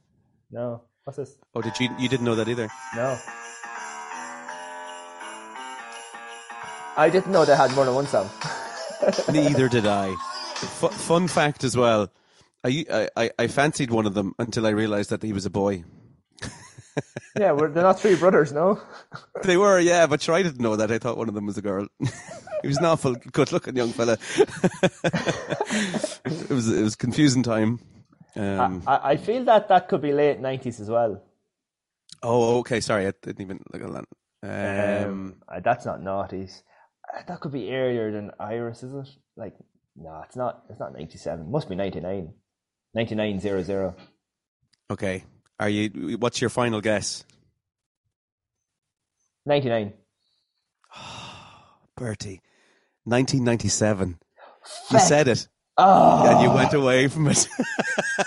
No, what's this? Oh, did you? You didn't know that either? No. I didn't know they had more than one song. [laughs] Neither did I. F- fun fact as well. I, I- I I fancied one of them until I realized that he was a boy. Yeah, we're, they're not three brothers, no. [laughs] They were, yeah, but sure, I didn't know that. I thought one of them was a girl. [laughs] he was an awful good-looking young fella. [laughs] it was it was confusing time. Um, I, I feel that that could be late nineties as well. oh, okay. Sorry, I didn't even look at that. Um, Um, that's not naughties. Uh, That could be earlier than Iris, is it? Like, no, it's not. It's not ninety-seven. Must be ninety-nine. Ninety-nine zero zero. okay. Are you? What's your final guess, Ninety-nine. [sighs] Bertie? 1997. You said it. Oh, and you went away from it.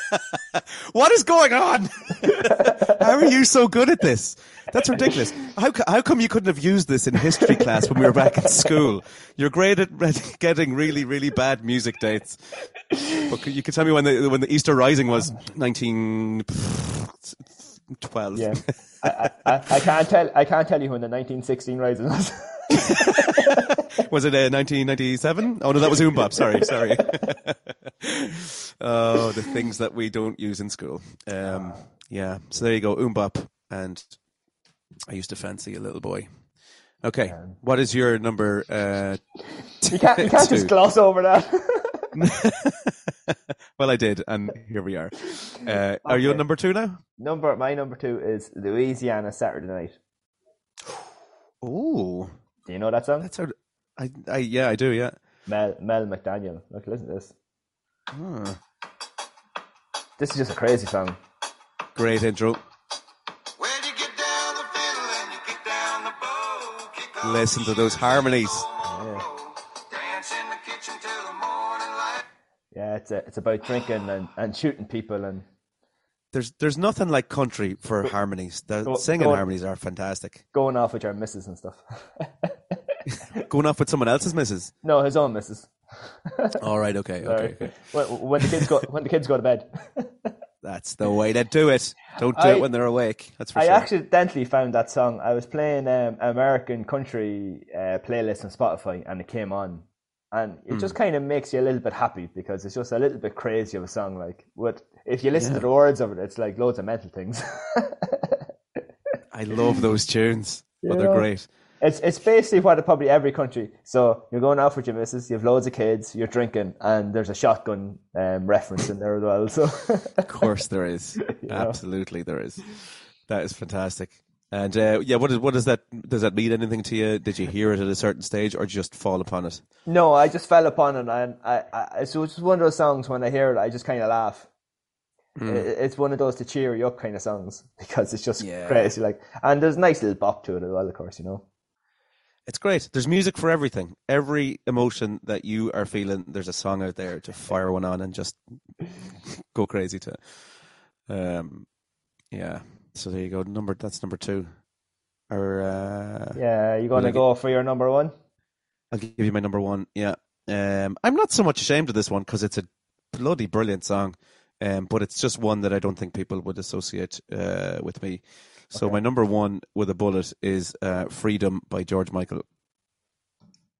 [laughs] what is going on? [laughs] how are you so good at this? That's ridiculous. How, how come you couldn't have used this in history class when we were back in school? You're great at [laughs] getting really, really bad music dates. But you could tell me when the when the Easter Rising was 1912. yeah. [laughs] I, I, I, can't tell. I can't tell you when the nineteen sixteen rising was. [laughs] Was it uh, 1997? Oh no, that was MMMBop. Sorry, sorry. [laughs] oh, the things that we don't use in school. Um, yeah. So there you go, MMMBop, and I used to fancy a little boy. Okay, what is your number? Uh, you can't. You can't just gloss over that. [laughs] well, I did, and here we are. Uh, Are you on number two now? number. My number two is Louisiana Saturday Night. [gasps] Oh, Do you know that song? that's how. I, I yeah, I do. Yeah. Mel Mel McDaniel. Look, listen to this. Ah, This is just a crazy song. great intro. Well, you get down the fiddle and you kick down the bow. Kick on Listen to those harmonies. Dance it's a, it's about drinking and, and shooting people and There's there's nothing like country for harmonies. The go- singing go- harmonies are fantastic. going off with your misses and stuff. [laughs] Going off with someone else's misses. no, his own missus. [laughs] All right, okay, Sorry. okay, okay. When, when the kids go when the kids go to bed. [laughs] That's the way to do it. Don't do I- it when they're awake. That's for I sure. accidentally found that song. I was playing um, American country uh, playlist on Spotify, and it came on, and it Hmm. just kind of makes you a little bit happy because it's just a little bit crazy of a song. Like, what if you listen to the words of it, it's like loads of mental things. I love those tunes. [laughs] Oh, they're Yeah. great. It's it's basically what probably every country. So you're going out with your missus, you have loads of kids, you're drinking, and there's a shotgun um, reference in there as well. So Of course there is. [laughs] Absolutely there is. That is fantastic. And uh, yeah, what, is, what does that does that mean anything to you? Did you hear it at a certain stage, or just fall upon it? No, I just fell upon it, and I, I, so it's just one of those songs when I hear it, I just kind of laugh. I- It's one of those to cheer you up kind of songs [laughs] because it's just Yeah. crazy. Like, and there's a nice little bop to it as well, of course, you know. It's great. There's music for everything. Every emotion that you are feeling, there's a song out there to fire one on and just [laughs] go crazy to. Um, yeah. So there you go. Number that's number two. Or uh, Yeah, you going I to get- go for your number one? I'll give you my number one. Yeah. Um, I'm not so much ashamed of this one because it's a bloody brilliant song. Um, but it's just one that I don't think people would associate uh, with me. So my number one with a bullet is uh, "Freedom" by George Michael.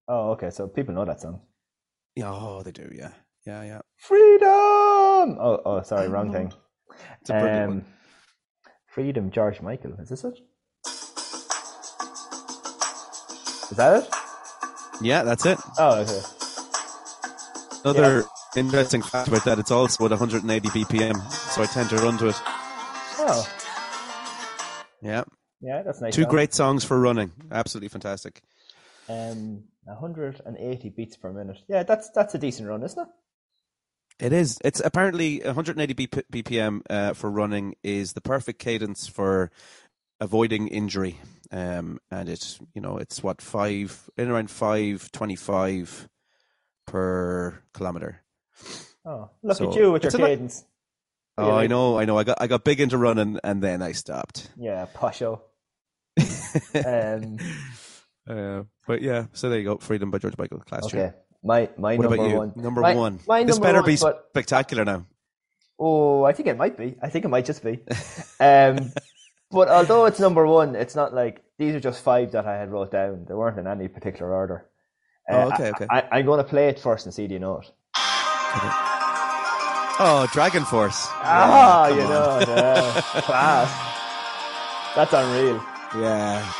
Oh, okay. So people know that song. Yeah, oh, they do. Yeah, yeah, yeah. Freedom. Oh, oh, sorry, wrong thing. It's a brilliant Um, one. Freedom, George Michael. Is this it? Is that it? Yeah, that's it. Oh, okay. Another interesting fact about that, it's also at 180 BPM, so I tend to run to it. Oh, Yeah. yeah, that's nice. Two song. great songs for running. Absolutely fantastic. Um, 180 beats per minute. Yeah, that's that's a decent run, isn't it? It is. It's apparently 180 BP, BPM uh, for running is the perfect cadence for avoiding injury. Um, and it's, you know, it's what, five, in around 525 per kilometer. Oh, look So, at you with your it's a ni- cadence. Oh, I know, I know. I got, I got big into running and then I stopped. Yeah, posho. [laughs] Um, Uh, but yeah, so there you go. Freedom by George Michael. Class okay, my my What number one. Number My- one. My this better one, be but spectacular now. oh, I think it might be. I think it might just be. [laughs] Um, but although it's number one, it's not like these are just five that I had wrote down. They weren't in any particular order. Uh, Oh, okay, okay. I, I'm going to play it first and see do you know it. Oh, DragonForce. Ah, come you on. know, yeah, class. That's unreal. Yeah.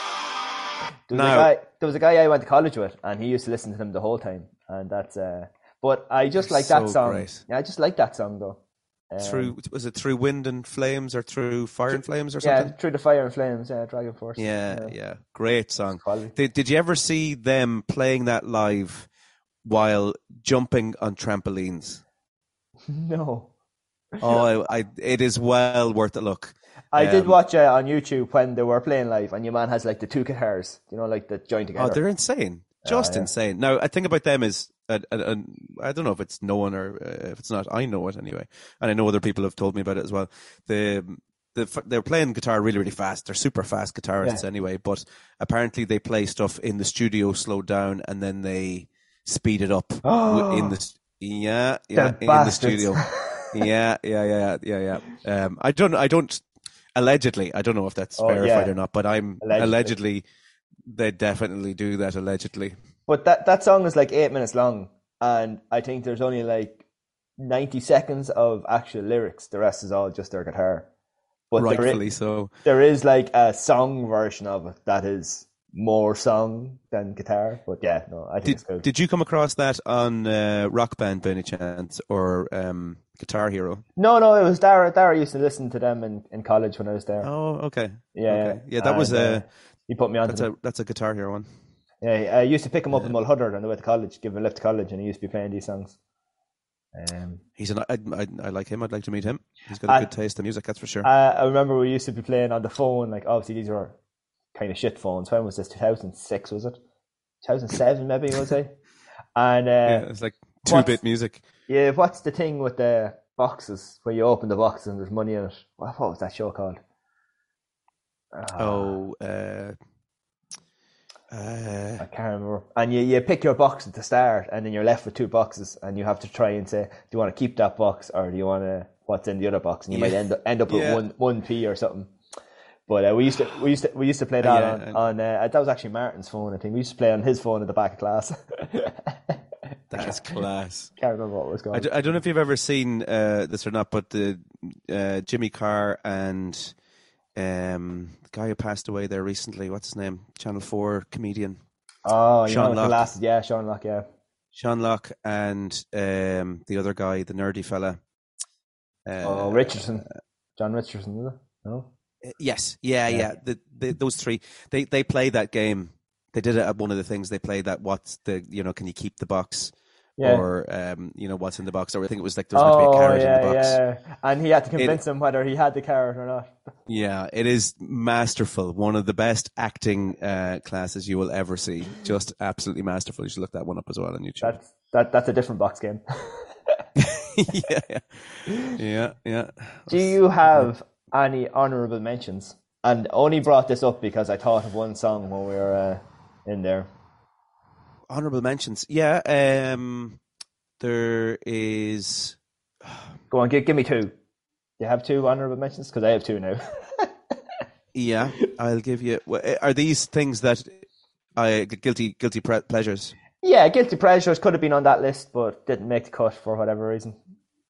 There was, a guy, there was a guy I went to college with, and he used to listen to them the whole time, and that's. Uh, but I just They're like that so song. great. Yeah, I just like that song though. Um, Through was it through wind and flames or through fire and flames or something? yeah, through the fire and flames. Yeah, DragonForce. Yeah, yeah, great song. Did Did you ever see them playing that live while jumping on trampolines? [laughs] No, Oh, I, I it is well worth a look. I did Um, watch uh, on YouTube when they were playing live, and your man has like the two guitars. You know, like the joint together. Oh, they're insane, just yeah. insane. Now, I think about them is, uh, uh, uh, I don't know if it's known or uh, if it's not. I know it anyway, and I know other people have told me about it as well. The the they're playing guitar really really fast. They're super fast guitarists Yeah. anyway, but apparently they play stuff in the studio slowed down and then they speed it up [gasps] w- in the yeah yeah in the studio. [laughs] yeah, yeah, yeah, yeah, yeah. Um, I don't, I don't. Allegedly, I don't know if that's Oh, verified yeah. or not, but I'm Allegedly. allegedly they definitely do that allegedly. But that that song is like eight minutes long, and I think there's only like ninety seconds of actual lyrics. The rest is all just their guitar. But there Rightfully is, so. there is like a song version of it that is more song than guitar. But yeah, no, I think Did it's good. Did you come across that on uh, Rock Band by any chance or um, Guitar Hero? no, no, it was Dara. Dara used to listen to them in, in college when I was there. Oh, okay. yeah, okay. yeah. That was a uh, he put me on. that's a that's a Guitar Hero one. Yeah, I used to pick him up in Mulhuddart on the way to college, give him a lift to college, and he used to be playing these songs. Um, He's an I, I, I like him. I'd like to meet him. He's got a I- good taste in music, that's for sure. I, I remember we used to be playing on the phone. Like obviously these were kind of shit phones. When was this? Two thousand six was it? Two thousand seven maybe was [laughs] it? And uh, yeah, yeah. it's like two bit music. Yeah, what's the thing with the boxes where you open the box and there's money in it? What, what was that show called? Ah, Oh, uh, uh, I can't remember. And you, you pick your box at the start, and then you're left with two boxes, and you have to try and say, do you want to keep that box, or do you want to what's in the other box? And you might end up end up with Yeah. one one p or something. But uh, we used to we used to we used to play that Yeah, on, on uh, that was actually Martin's phone. I think we used to play on his phone at the back of class. [laughs] that's class. Can't remember what was I, called. d- I don't know if you've ever seen uh, this or not, but the uh, Jimmy Carr and um, guy who passed away there recently, what's his name? Channel 4 comedian. oh, you Sean know, with the Lock. glasses. Yeah, Sean Lock. Yeah. Sean Lock and um, the other guy, the nerdy fella. Uh, oh, Richardson. Jon Richardson. Is it? No. Yes, yeah, yeah. The, the, those three, they they play that game. They did it at one of the things. They played that. What's the you know? Can you keep the box? Yeah. Or um, you know what's in the box? Or I think it was like there's meant to be a Oh carrot yeah, in the box. yeah. And he had to convince him whether he had the carrot or not. Yeah, it is masterful. One of the best acting uh, classes you will ever see. Just absolutely masterful. You should look that one up as well on YouTube. That's that. That's a different box game. [laughs] yeah, yeah, yeah, yeah. Do you have any honorable mentions? And only brought this up because I thought of one song when we were uh, in there. Honorable mentions. Yeah, um, there is. [sighs] Go on, give, give me two. You have two honorable mentions? Because I have two now. [laughs] Yeah, I'll give you. wha- Are these things that I guilty guilty pleasures? yeah, Guilty Pleasures could have been on that list, but didn't make the cut for whatever reason.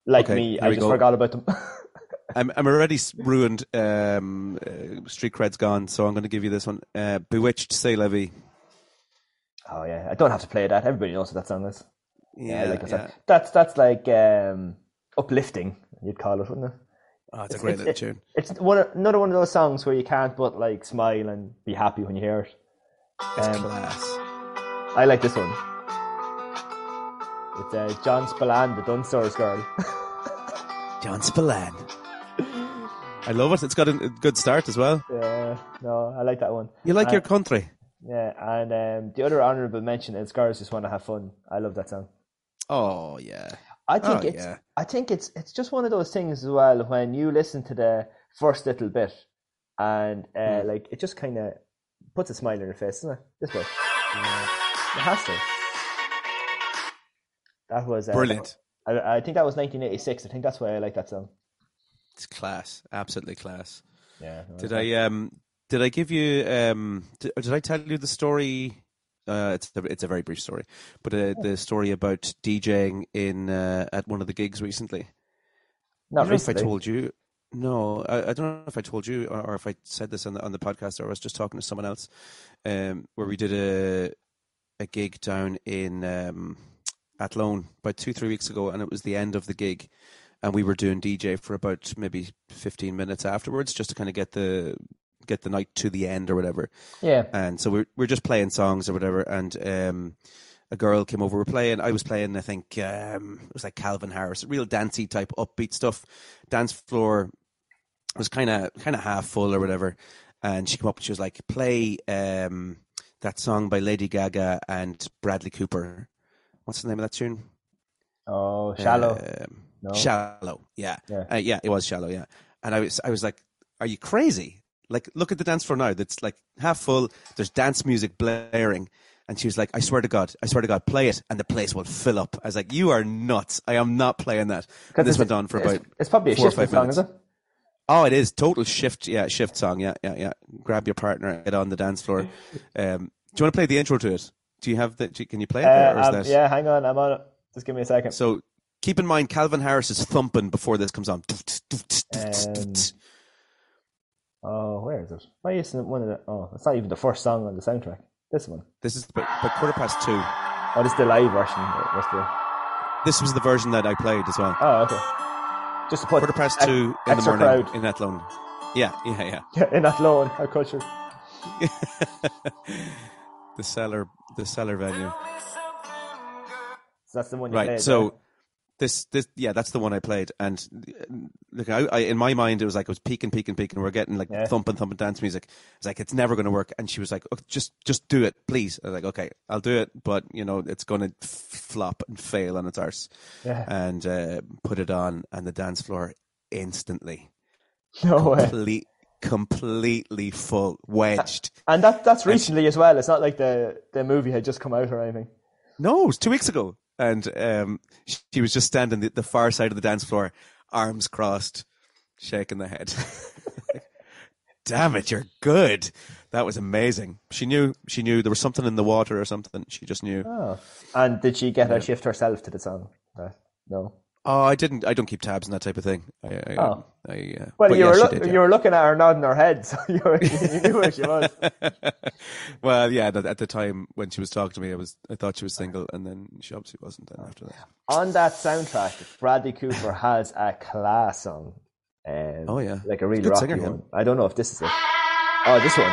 Like Okay, me, I just go. forgot about them. [laughs] I'm I'm already ruined. Um, uh, street cred's gone, so I'm going to give you this one. Uh, B*Witched, say Levy. Oh yeah, I don't have to play that. Everybody knows what that song is. Yeah, Yeah, like I said, yeah. that's that's like um, uplifting. You'd call it, wouldn't it? Oh, it's a great little tune. It's one another one of those songs where you can't but like smile and be happy when you hear it. It's Um, class. I like this one. It's uh, John Spillane, the Dunstores girl. [laughs] John Spillane. I love it. It's got a a good start as well. yeah, no, I like that one. You like Uh, your country? Yeah, and um, the other honourable mention is "Girls Just Want to Have Fun." I love that song. Oh yeah. I think Oh, it's yeah. I think it's it's just one of those things as well when you listen to the first little bit and uh, Hmm. like it just kind of puts a smile on your face, doesn't it? This bit. It has to. That was uh, Brilliant. I, I think that was 1986. I think that's why I like that song. It's class. Absolutely class. Yeah. Did I um did I give you um did, did I tell you the story? Uh, it's a, it's a very brief story, but uh, the story about DJing in uh, at one of the gigs recently. Not I don't know if I told you. No, I, I don't know if I told you or, or if I said this on the on the podcast or I was just talking to someone else. Um, where we did a a gig down in um, Athlone about two three weeks ago, and it was the end of the gig, and we were doing DJ for about maybe fifteen minutes afterwards, just to kind of get the get the night to the end or whatever. Yeah. And so we're we're just playing songs or whatever, and um, a girl came over. We're playing. I was playing. I think um, it was like Calvin Harris, real dancey type upbeat stuff. Dance floor was kind of kind of half full or whatever. And she came up and she was like, "Play um, that song by Lady Gaga and Bradley Cooper. What's the name of that tune? Oh, shallow. Um, No? Shallow. Yeah. Yeah. Uh, yeah, it was shallow. Yeah. And I was, I was like, "Are you crazy? Like, look at the dance floor now. That's like half full. There's dance music blaring." And she was like, "I swear to God, I swear to God, play it, and the place will fill up." I was like, "You are nuts! I am not playing that." And this went on for about It's probably a four or five song, minutes. is it? Oh, it is total shift. Yeah, shift song. Yeah, yeah, yeah. Grab your partner, get on the dance floor. Um, do you want to play the intro to it? Do you have the? Can you play it? there, Uh, or is um, yeah, hang on. I'm on it. Just give me a second. So keep in mind, Calvin Harris is thumping before this comes on. Um, Oh, where is it? Why isn't it one of the? Oh, it's not even the first song on the soundtrack. This one. This is about, about quarter past two. Oh, this is the live version. What's the? This was the version that I played as well. Oh, okay. Just to put Quarter past ex- two in the morning crowd in Athlone. Yeah, yeah, yeah. [laughs] Yeah, in that loan, our culture. [laughs] the cellar, the cellar venue. So that's the one you Right. played. So this, this, yeah, that's the one I played. And uh, look, I, I, in my mind, it was like it was peaking, peaking, peaking. We're getting like Yeah. thumping, thumping dance music. It's like it's never going to work. And she was like, oh, "Just, just do it, please." I was like, "Okay, I'll do it," but you know, it's going to f- flop and fail on its arse. Yeah. And uh, put it on, and the dance floor instantly, no way. complete, completely full, wedged. And that that's recently as well. It's not like the the movie had just come out or anything. No, it was two weeks ago. And um, she, was just standing the, the far side of the dance floor, arms crossed, shaking the head. [laughs] Damn it, you're good. That was amazing. She knew. She knew there was something in the water or something. She just knew. Oh. And did she get a shift herself to the song? No. Oh, I didn't. I don't keep tabs and that type of thing. I, I, Oh. I, uh, Well, you yeah, were look, did, yeah. you were looking at her nodding her head, [laughs] so you, were, you knew where she was. [laughs] well, yeah. At the time when she was talking to me, I was. I thought she was single, and then she obviously wasn't. Then after that, On that soundtrack, Bradley Cooper has a class song. Um, Oh, yeah. like a really rocky singer, him. one. I don't know if this is it. Oh, this one.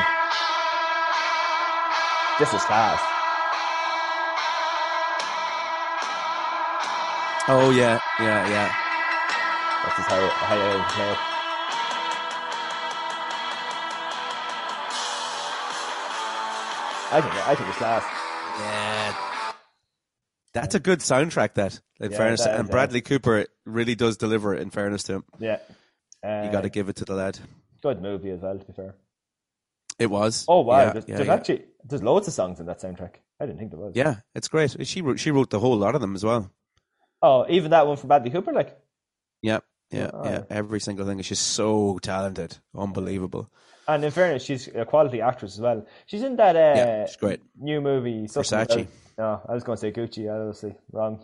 This is fast. Oh yeah, yeah, yeah. This is how how I. I think I think it's fast. Yeah. That's a good soundtrack. That, in Yeah, fairness, that and yeah. Bradley Cooper really does deliver. it, In fairness to him, Yeah. Uh, you got to give it to the lad. good movie as well. To be fair. It was. Oh wow! Yeah, there's there's actually there's loads of songs in that soundtrack. I didn't think there was. Yeah, it's great. She wrote, she wrote the whole lot of them as well. Oh, even that one from Bradley Cooper, like. Yeah, yeah, Oh, yeah. Every single thing. She's so talented, unbelievable. And in fairness, she's a quality actress as well. She's in that uh, Yeah, she's great. new movie. Versace. no, I was going to say Gucci. I obviously, wrong.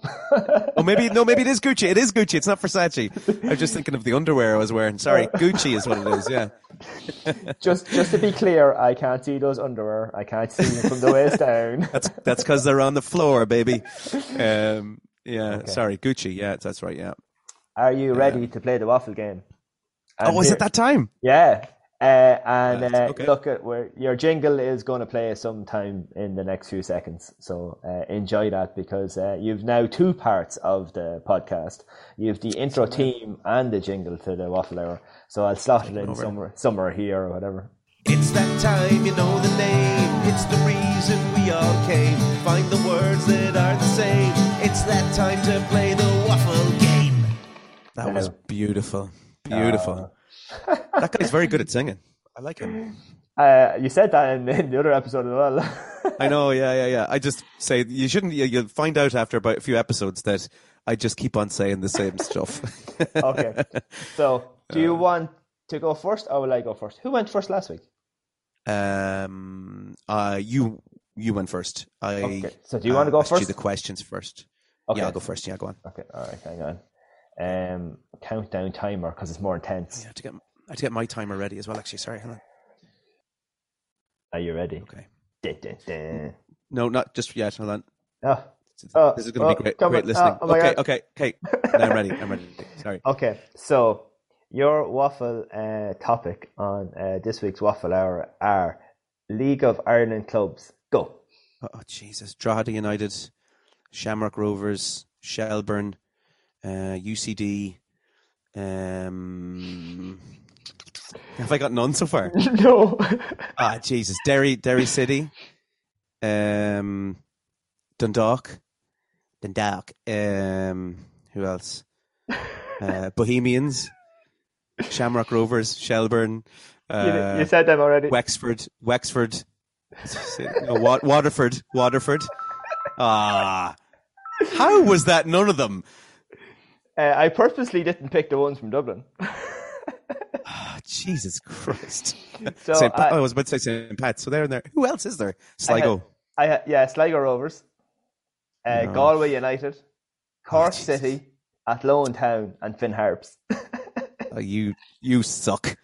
Oh, maybe no, maybe it is Gucci. It is Gucci. It's not Versace. I was just thinking of the underwear I was wearing. Sorry, Gucci is what it is. Yeah. [laughs] just, just to be clear, I can't see those underwear. I can't see them from the waist [laughs] down. That's that's because they're on the floor, baby. [laughs] Um, yeah, sorry, Gucci. Yeah, that's right. Yeah. Are you ready to play the waffle game? And oh, is here- it that time? Yeah. Uh, and Right, uh, okay. look at where your jingle is going to play sometime in the next few seconds. So uh, enjoy that because uh, you've now two parts of the podcast. You've the intro team and the jingle to the waffle hour. So I'll slot it in over. somewhere, somewhere here or whatever. It's that time, you know the name. It's the reason we all came. Find the words that are the same. It's that time to play the waffle game. That was Hello. beautiful, beautiful. that guy's very good at singing. I like him. Uh, you said that in, [laughs] in the other episode as well. [laughs] I know. Yeah, yeah, yeah. I just say you shouldn't. You, you'll find out after about a few episodes that I just keep on saying the same stuff. [laughs] okay. So do you want to go first or will I go first? Who went first last week? Um, uh, you you went first. I. Okay. So do you want to go asked you first? the questions first. Okay. Yeah, I'll go first. Yeah, go on. Okay, all right, hang on. Um, countdown timer because it's more intense. I have to get I have to get my timer ready as well. Actually, sorry. Hang on. Are you ready? Okay. Dun, dun, dun. No, not just yet. Hold on. Oh, Oh, this is going to oh, be great. Great on. listening. Oh, oh okay, okay, okay. Now I'm ready. I'm ready. Sorry. okay. So your waffle uh, topic on uh, this week's waffle hour are League of Ireland clubs. Go. Oh, Jesus. Drogheda United, Shamrock Rovers, Shelbourne, uh, UCD. Um, have I got none so far? [laughs] no. [laughs] ah, Jesus. Derry, Derry City, um, Dundalk, Dundalk. Um, who else? [laughs] Uh, Bohemians, Shamrock Rovers, Shelbourne. Uh, you, you said them already. Wexford, Wexford, no, Wa- Waterford, Waterford. Ah, how was that none of them? Uh, I purposely didn't pick the ones from Dublin. [laughs] Ah, Jesus Christ! So. Pa- I- oh, I was about to say St. Pat's. So they're in there. Who else is there? I had- Sligo. I had, yeah, Sligo Rovers, uh, No. Galway United, Cork Jesus. City, Athlone Town, and Finn Harps. [laughs] Oh, you, you suck.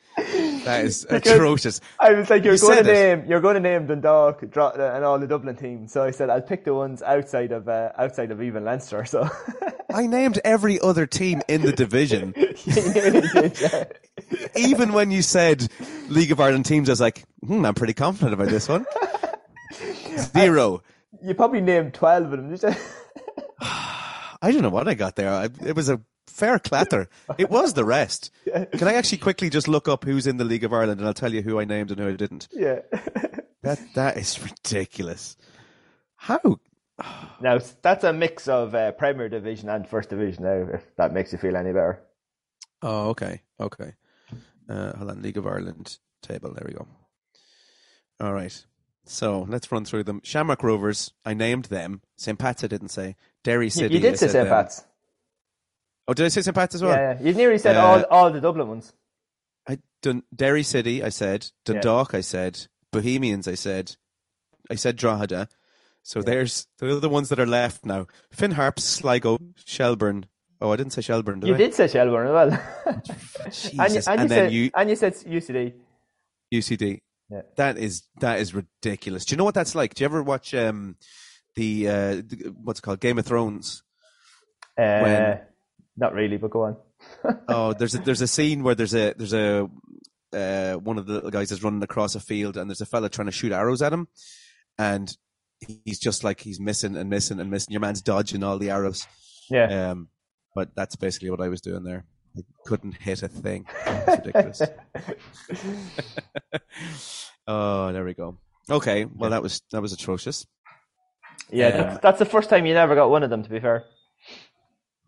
That is [laughs] atrocious. I was like, you're You going to said it. name, you're going to name Dundalk, Dro- and all the Dublin teams. So I said I'll pick the ones outside of uh, outside of even Leinster. So [laughs] I named every other team in the division. you nearly did, yeah. Even when you said League of Ireland teams, I was like, hmm, I'm pretty confident about this one. [laughs] Zero. You probably named twelve of them. [sighs] I don't know what I got there. I, it was a fair clatter. It was the rest. [laughs] Can I actually quickly just look up who's in the League of Ireland and I'll tell you who I named and who I didn't? yeah. [laughs] That that is ridiculous. How? [sighs] Now that's a mix of uh, Premier Division and First Division. Now, if that makes you feel any better. Oh, okay, okay. Uh, hold on, League of Ireland table. There we go. All right. So let's run through them. Shamrock Rovers. I named them. St. Pat's. I didn't say. Derry City. you I did say St. Pat's. Oh, did I say St. Pat's as well? Yeah, yeah. You nearly said Uh, all all the Dublin ones. I done Derry City. I said Dundalk. I said Bohemians. I said I said Drogheda. So there's they're the ones that are left now. Finn Harps, Sligo, Shelbourne. Oh, I didn't say Shelbourne. Did You I? did say Shelbourne as well. [laughs] Jesus. and you, and, you then said you and you said UCD. UCD. Yeah. That is that is ridiculous. Do you know what that's like? Do you ever watch um the uh the- what's it called Game of Thrones? Uh, When- Not really, but go on. [laughs] oh, there's a, there's a scene where there's a there's a uh, one of the guys is running across a field and there's a fella trying to shoot arrows at him, and he's just like he's missing and missing and missing. Your man's dodging all the arrows. Yeah. Um, but that's basically what I was doing there. I couldn't hit a thing. [laughs] It's ridiculous. [laughs] oh, there we go. Okay, well that was that was atrocious. yeah, Um, that's, that's the first time you never got one of them. To be fair.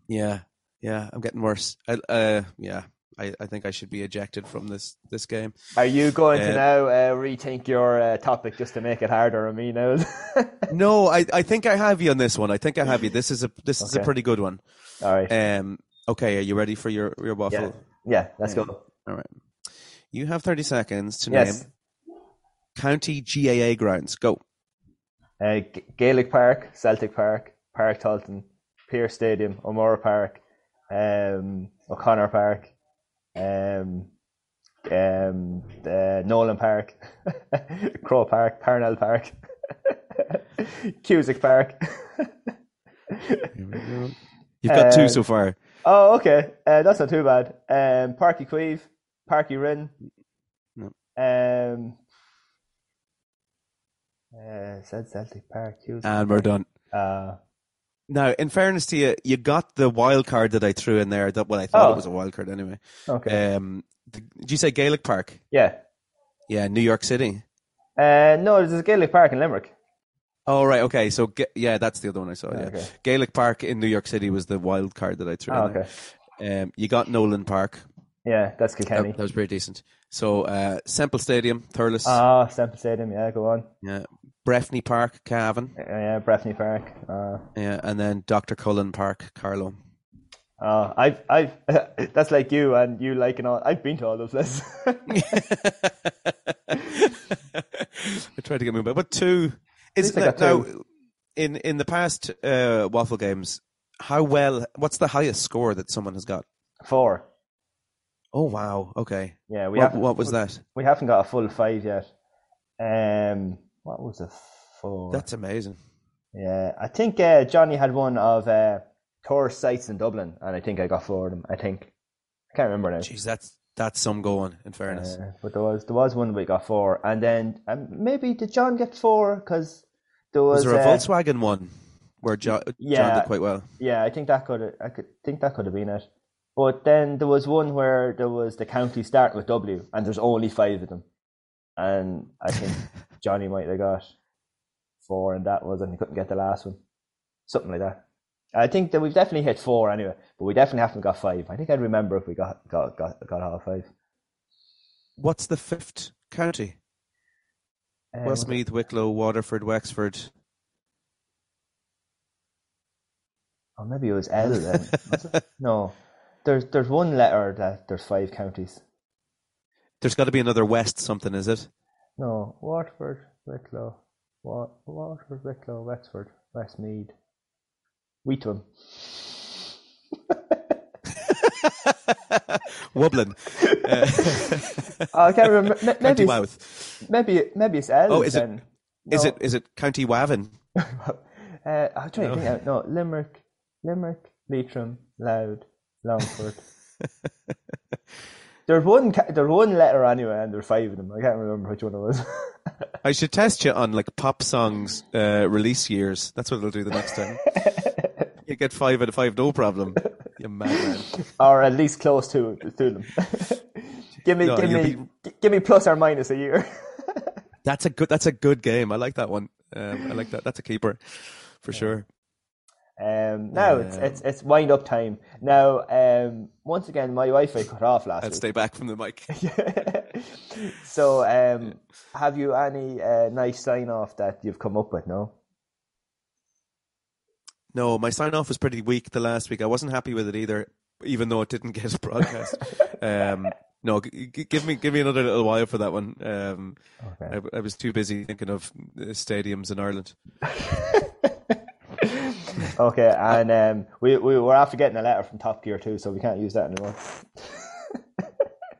Yeah, yeah, I'm getting worse. I, uh, yeah, I, I think I should be ejected from this this game. Are you going Uh, to now uh, rethink your uh, topic just to make it harder on me now? [laughs] No, I, I think I have you on this one. I think I have you. This is a this is a pretty good one. All right. Um, okay, are you ready for your your waffle? yeah. Yeah. Let's go. All right. You have 30 seconds to Yes. name county GAA grounds. Go. Uh, G- Gaelic Park, Celtic Park, Páirc Tailteann, Pearse Stadium, O'Moore Park, um, O'Connor Park, um, um, uh, Nolan Park, [laughs] Croke Park, Parnell Park, [laughs] Cusack Park. You've got Uh, two so far. oh, okay. Uh, that's not too bad. Um, Páirc Uí Chaoimh, Parky Rin, No. um, uh, said Celtic Park, Cusack. And we're done. Uh, Now, in fairness to you, you got the wild card that I threw in there. That well, I thought Oh. it was a wild card anyway. okay. Um, did you say Gaelic Park? yeah. Yeah, New York City. Uh, no, there's a Gaelic Park in Limerick. Oh right, okay. So yeah, that's the other one I saw. Yeah, Okay. Gaelic Park in New York City was the wild card that I threw. Oh, in there. okay. Um, you got Nolan Park. Yeah, that's That, Kilkenny. that was pretty decent. So uh, Semple Stadium, Thurles. Ah, Stemple Stadium. Yeah, go on. yeah, Breffni Park, Cavan. Yeah, Breffni Park. Uh, Yeah, and then Dr. Cullen Park, Carlow. uh, I've, I've. [laughs] that's like you and you liking all. I've been to all those places. [laughs] I tried to get moved, but two is I now, two. in in the past uh, waffle games. How well? What's the highest score that someone has got? Four. Oh wow! Okay, Yeah, we what, what was that? We haven't got a full five yet. Um, what was a four? That's amazing. Yeah, I think uh, Johnny had one of uh, tourist sites in Dublin, and I think I got four of them. I think I can't remember now. Jeez, that's that's some going. In fairness, Uh, but there was there was one we got four, and then um, maybe did John get four? Because there was, was there a uh, Volkswagen one where John, John did quite well? Yeah, I think that could I could think that could have been it. But then there was one where there was the county starting with W, and there's only five of them, and I think [laughs] Johnny might have got four, and that was, and he couldn't get the last one, something like that. I think that we've definitely hit four anyway, but we definitely haven't got five. I think I'd remember if we got got got got all five. What's the fifth county? Um, Westmeath, Wicklow, Waterford, Wexford. Or maybe it was L then. was? [laughs] No, there's there's one letter that there's five counties. There's got to be another West something, is it? No, Waterford, Wicklow, Wa- Waterford, Wicklow, Wexford, Westmeath, Wheaton. Wublin. Uh, I can't remember. m- Maybe it's, Wouth. maybe maybe it's L. Oh, is it- then. Is No, it is it County Waven? [laughs] Uh, I'm trying to think. Out. No, Limerick, Limerick, Leitrim, Loud, Longford. [laughs] there's one. There's one letter anyway, and there's five of them. I can't remember which one it was. [laughs] I should test you on like pop songs uh, release years. That's what it'll do the next time. [laughs] you get five out of five, no problem. You madman. or at least close to to them. [laughs] give me, No, give me, gi- give me plus or minus a year. That's a good. That's a good game. I like that one. Um, I like that. That's a keeper for sure. Um, now it's Um, it's it's wind up time. Now, um, once again, my Wi-Fi cut off last I'll week. stay back from the mic. [laughs] so, um, have you any uh, nice sign off that you've come up with? No. No, my sign off was pretty weak the last week. I wasn't happy with it either, even though it didn't get a broadcast. [laughs] um, no, g- g- give me give me another little while for that one. Um, Okay. I, I was too busy thinking of uh, stadiums in Ireland. [laughs] Okay, and um, we we were after getting a letter from Top Gear too, so we can't use that anymore. [laughs]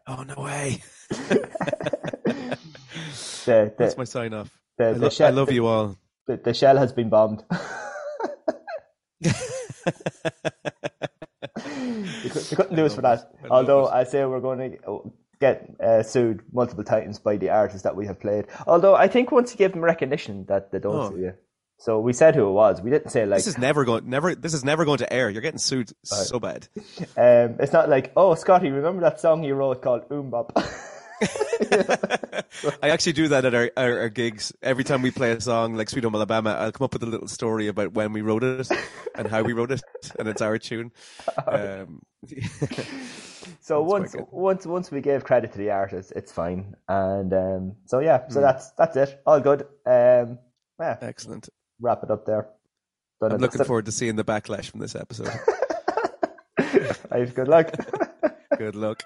Oh no way! [laughs] The That's my sign off. the, I, the, lo- I shell, love you all. the, the shell has been bombed. [laughs] you, they couldn't do us for that. I Although. I say we're going to get uh, sued multiple times by the artists that we have played. Although I think once you give them recognition, that they don't Oh. sue you. So we said who it was. We didn't say like This is never going. Never. This is never going to air. You're getting sued so bad. um, it's not like oh Scotty, remember that song you wrote called MMMBop? [laughs] [laughs] I actually do that at our, our, our gigs. Every time we play a song like Sweet Home Alabama, I'll come up with a little story about when we wrote it and how we wrote it, and it's our tune. Um, [laughs] So once once once we gave credit to the artist, it's fine. And um, so yeah, so that's that's it. All good. Um, yeah, excellent wrap it up there. But I'm looking forward to seeing the backlash from this episode. [laughs] I've good luck. [laughs] good luck.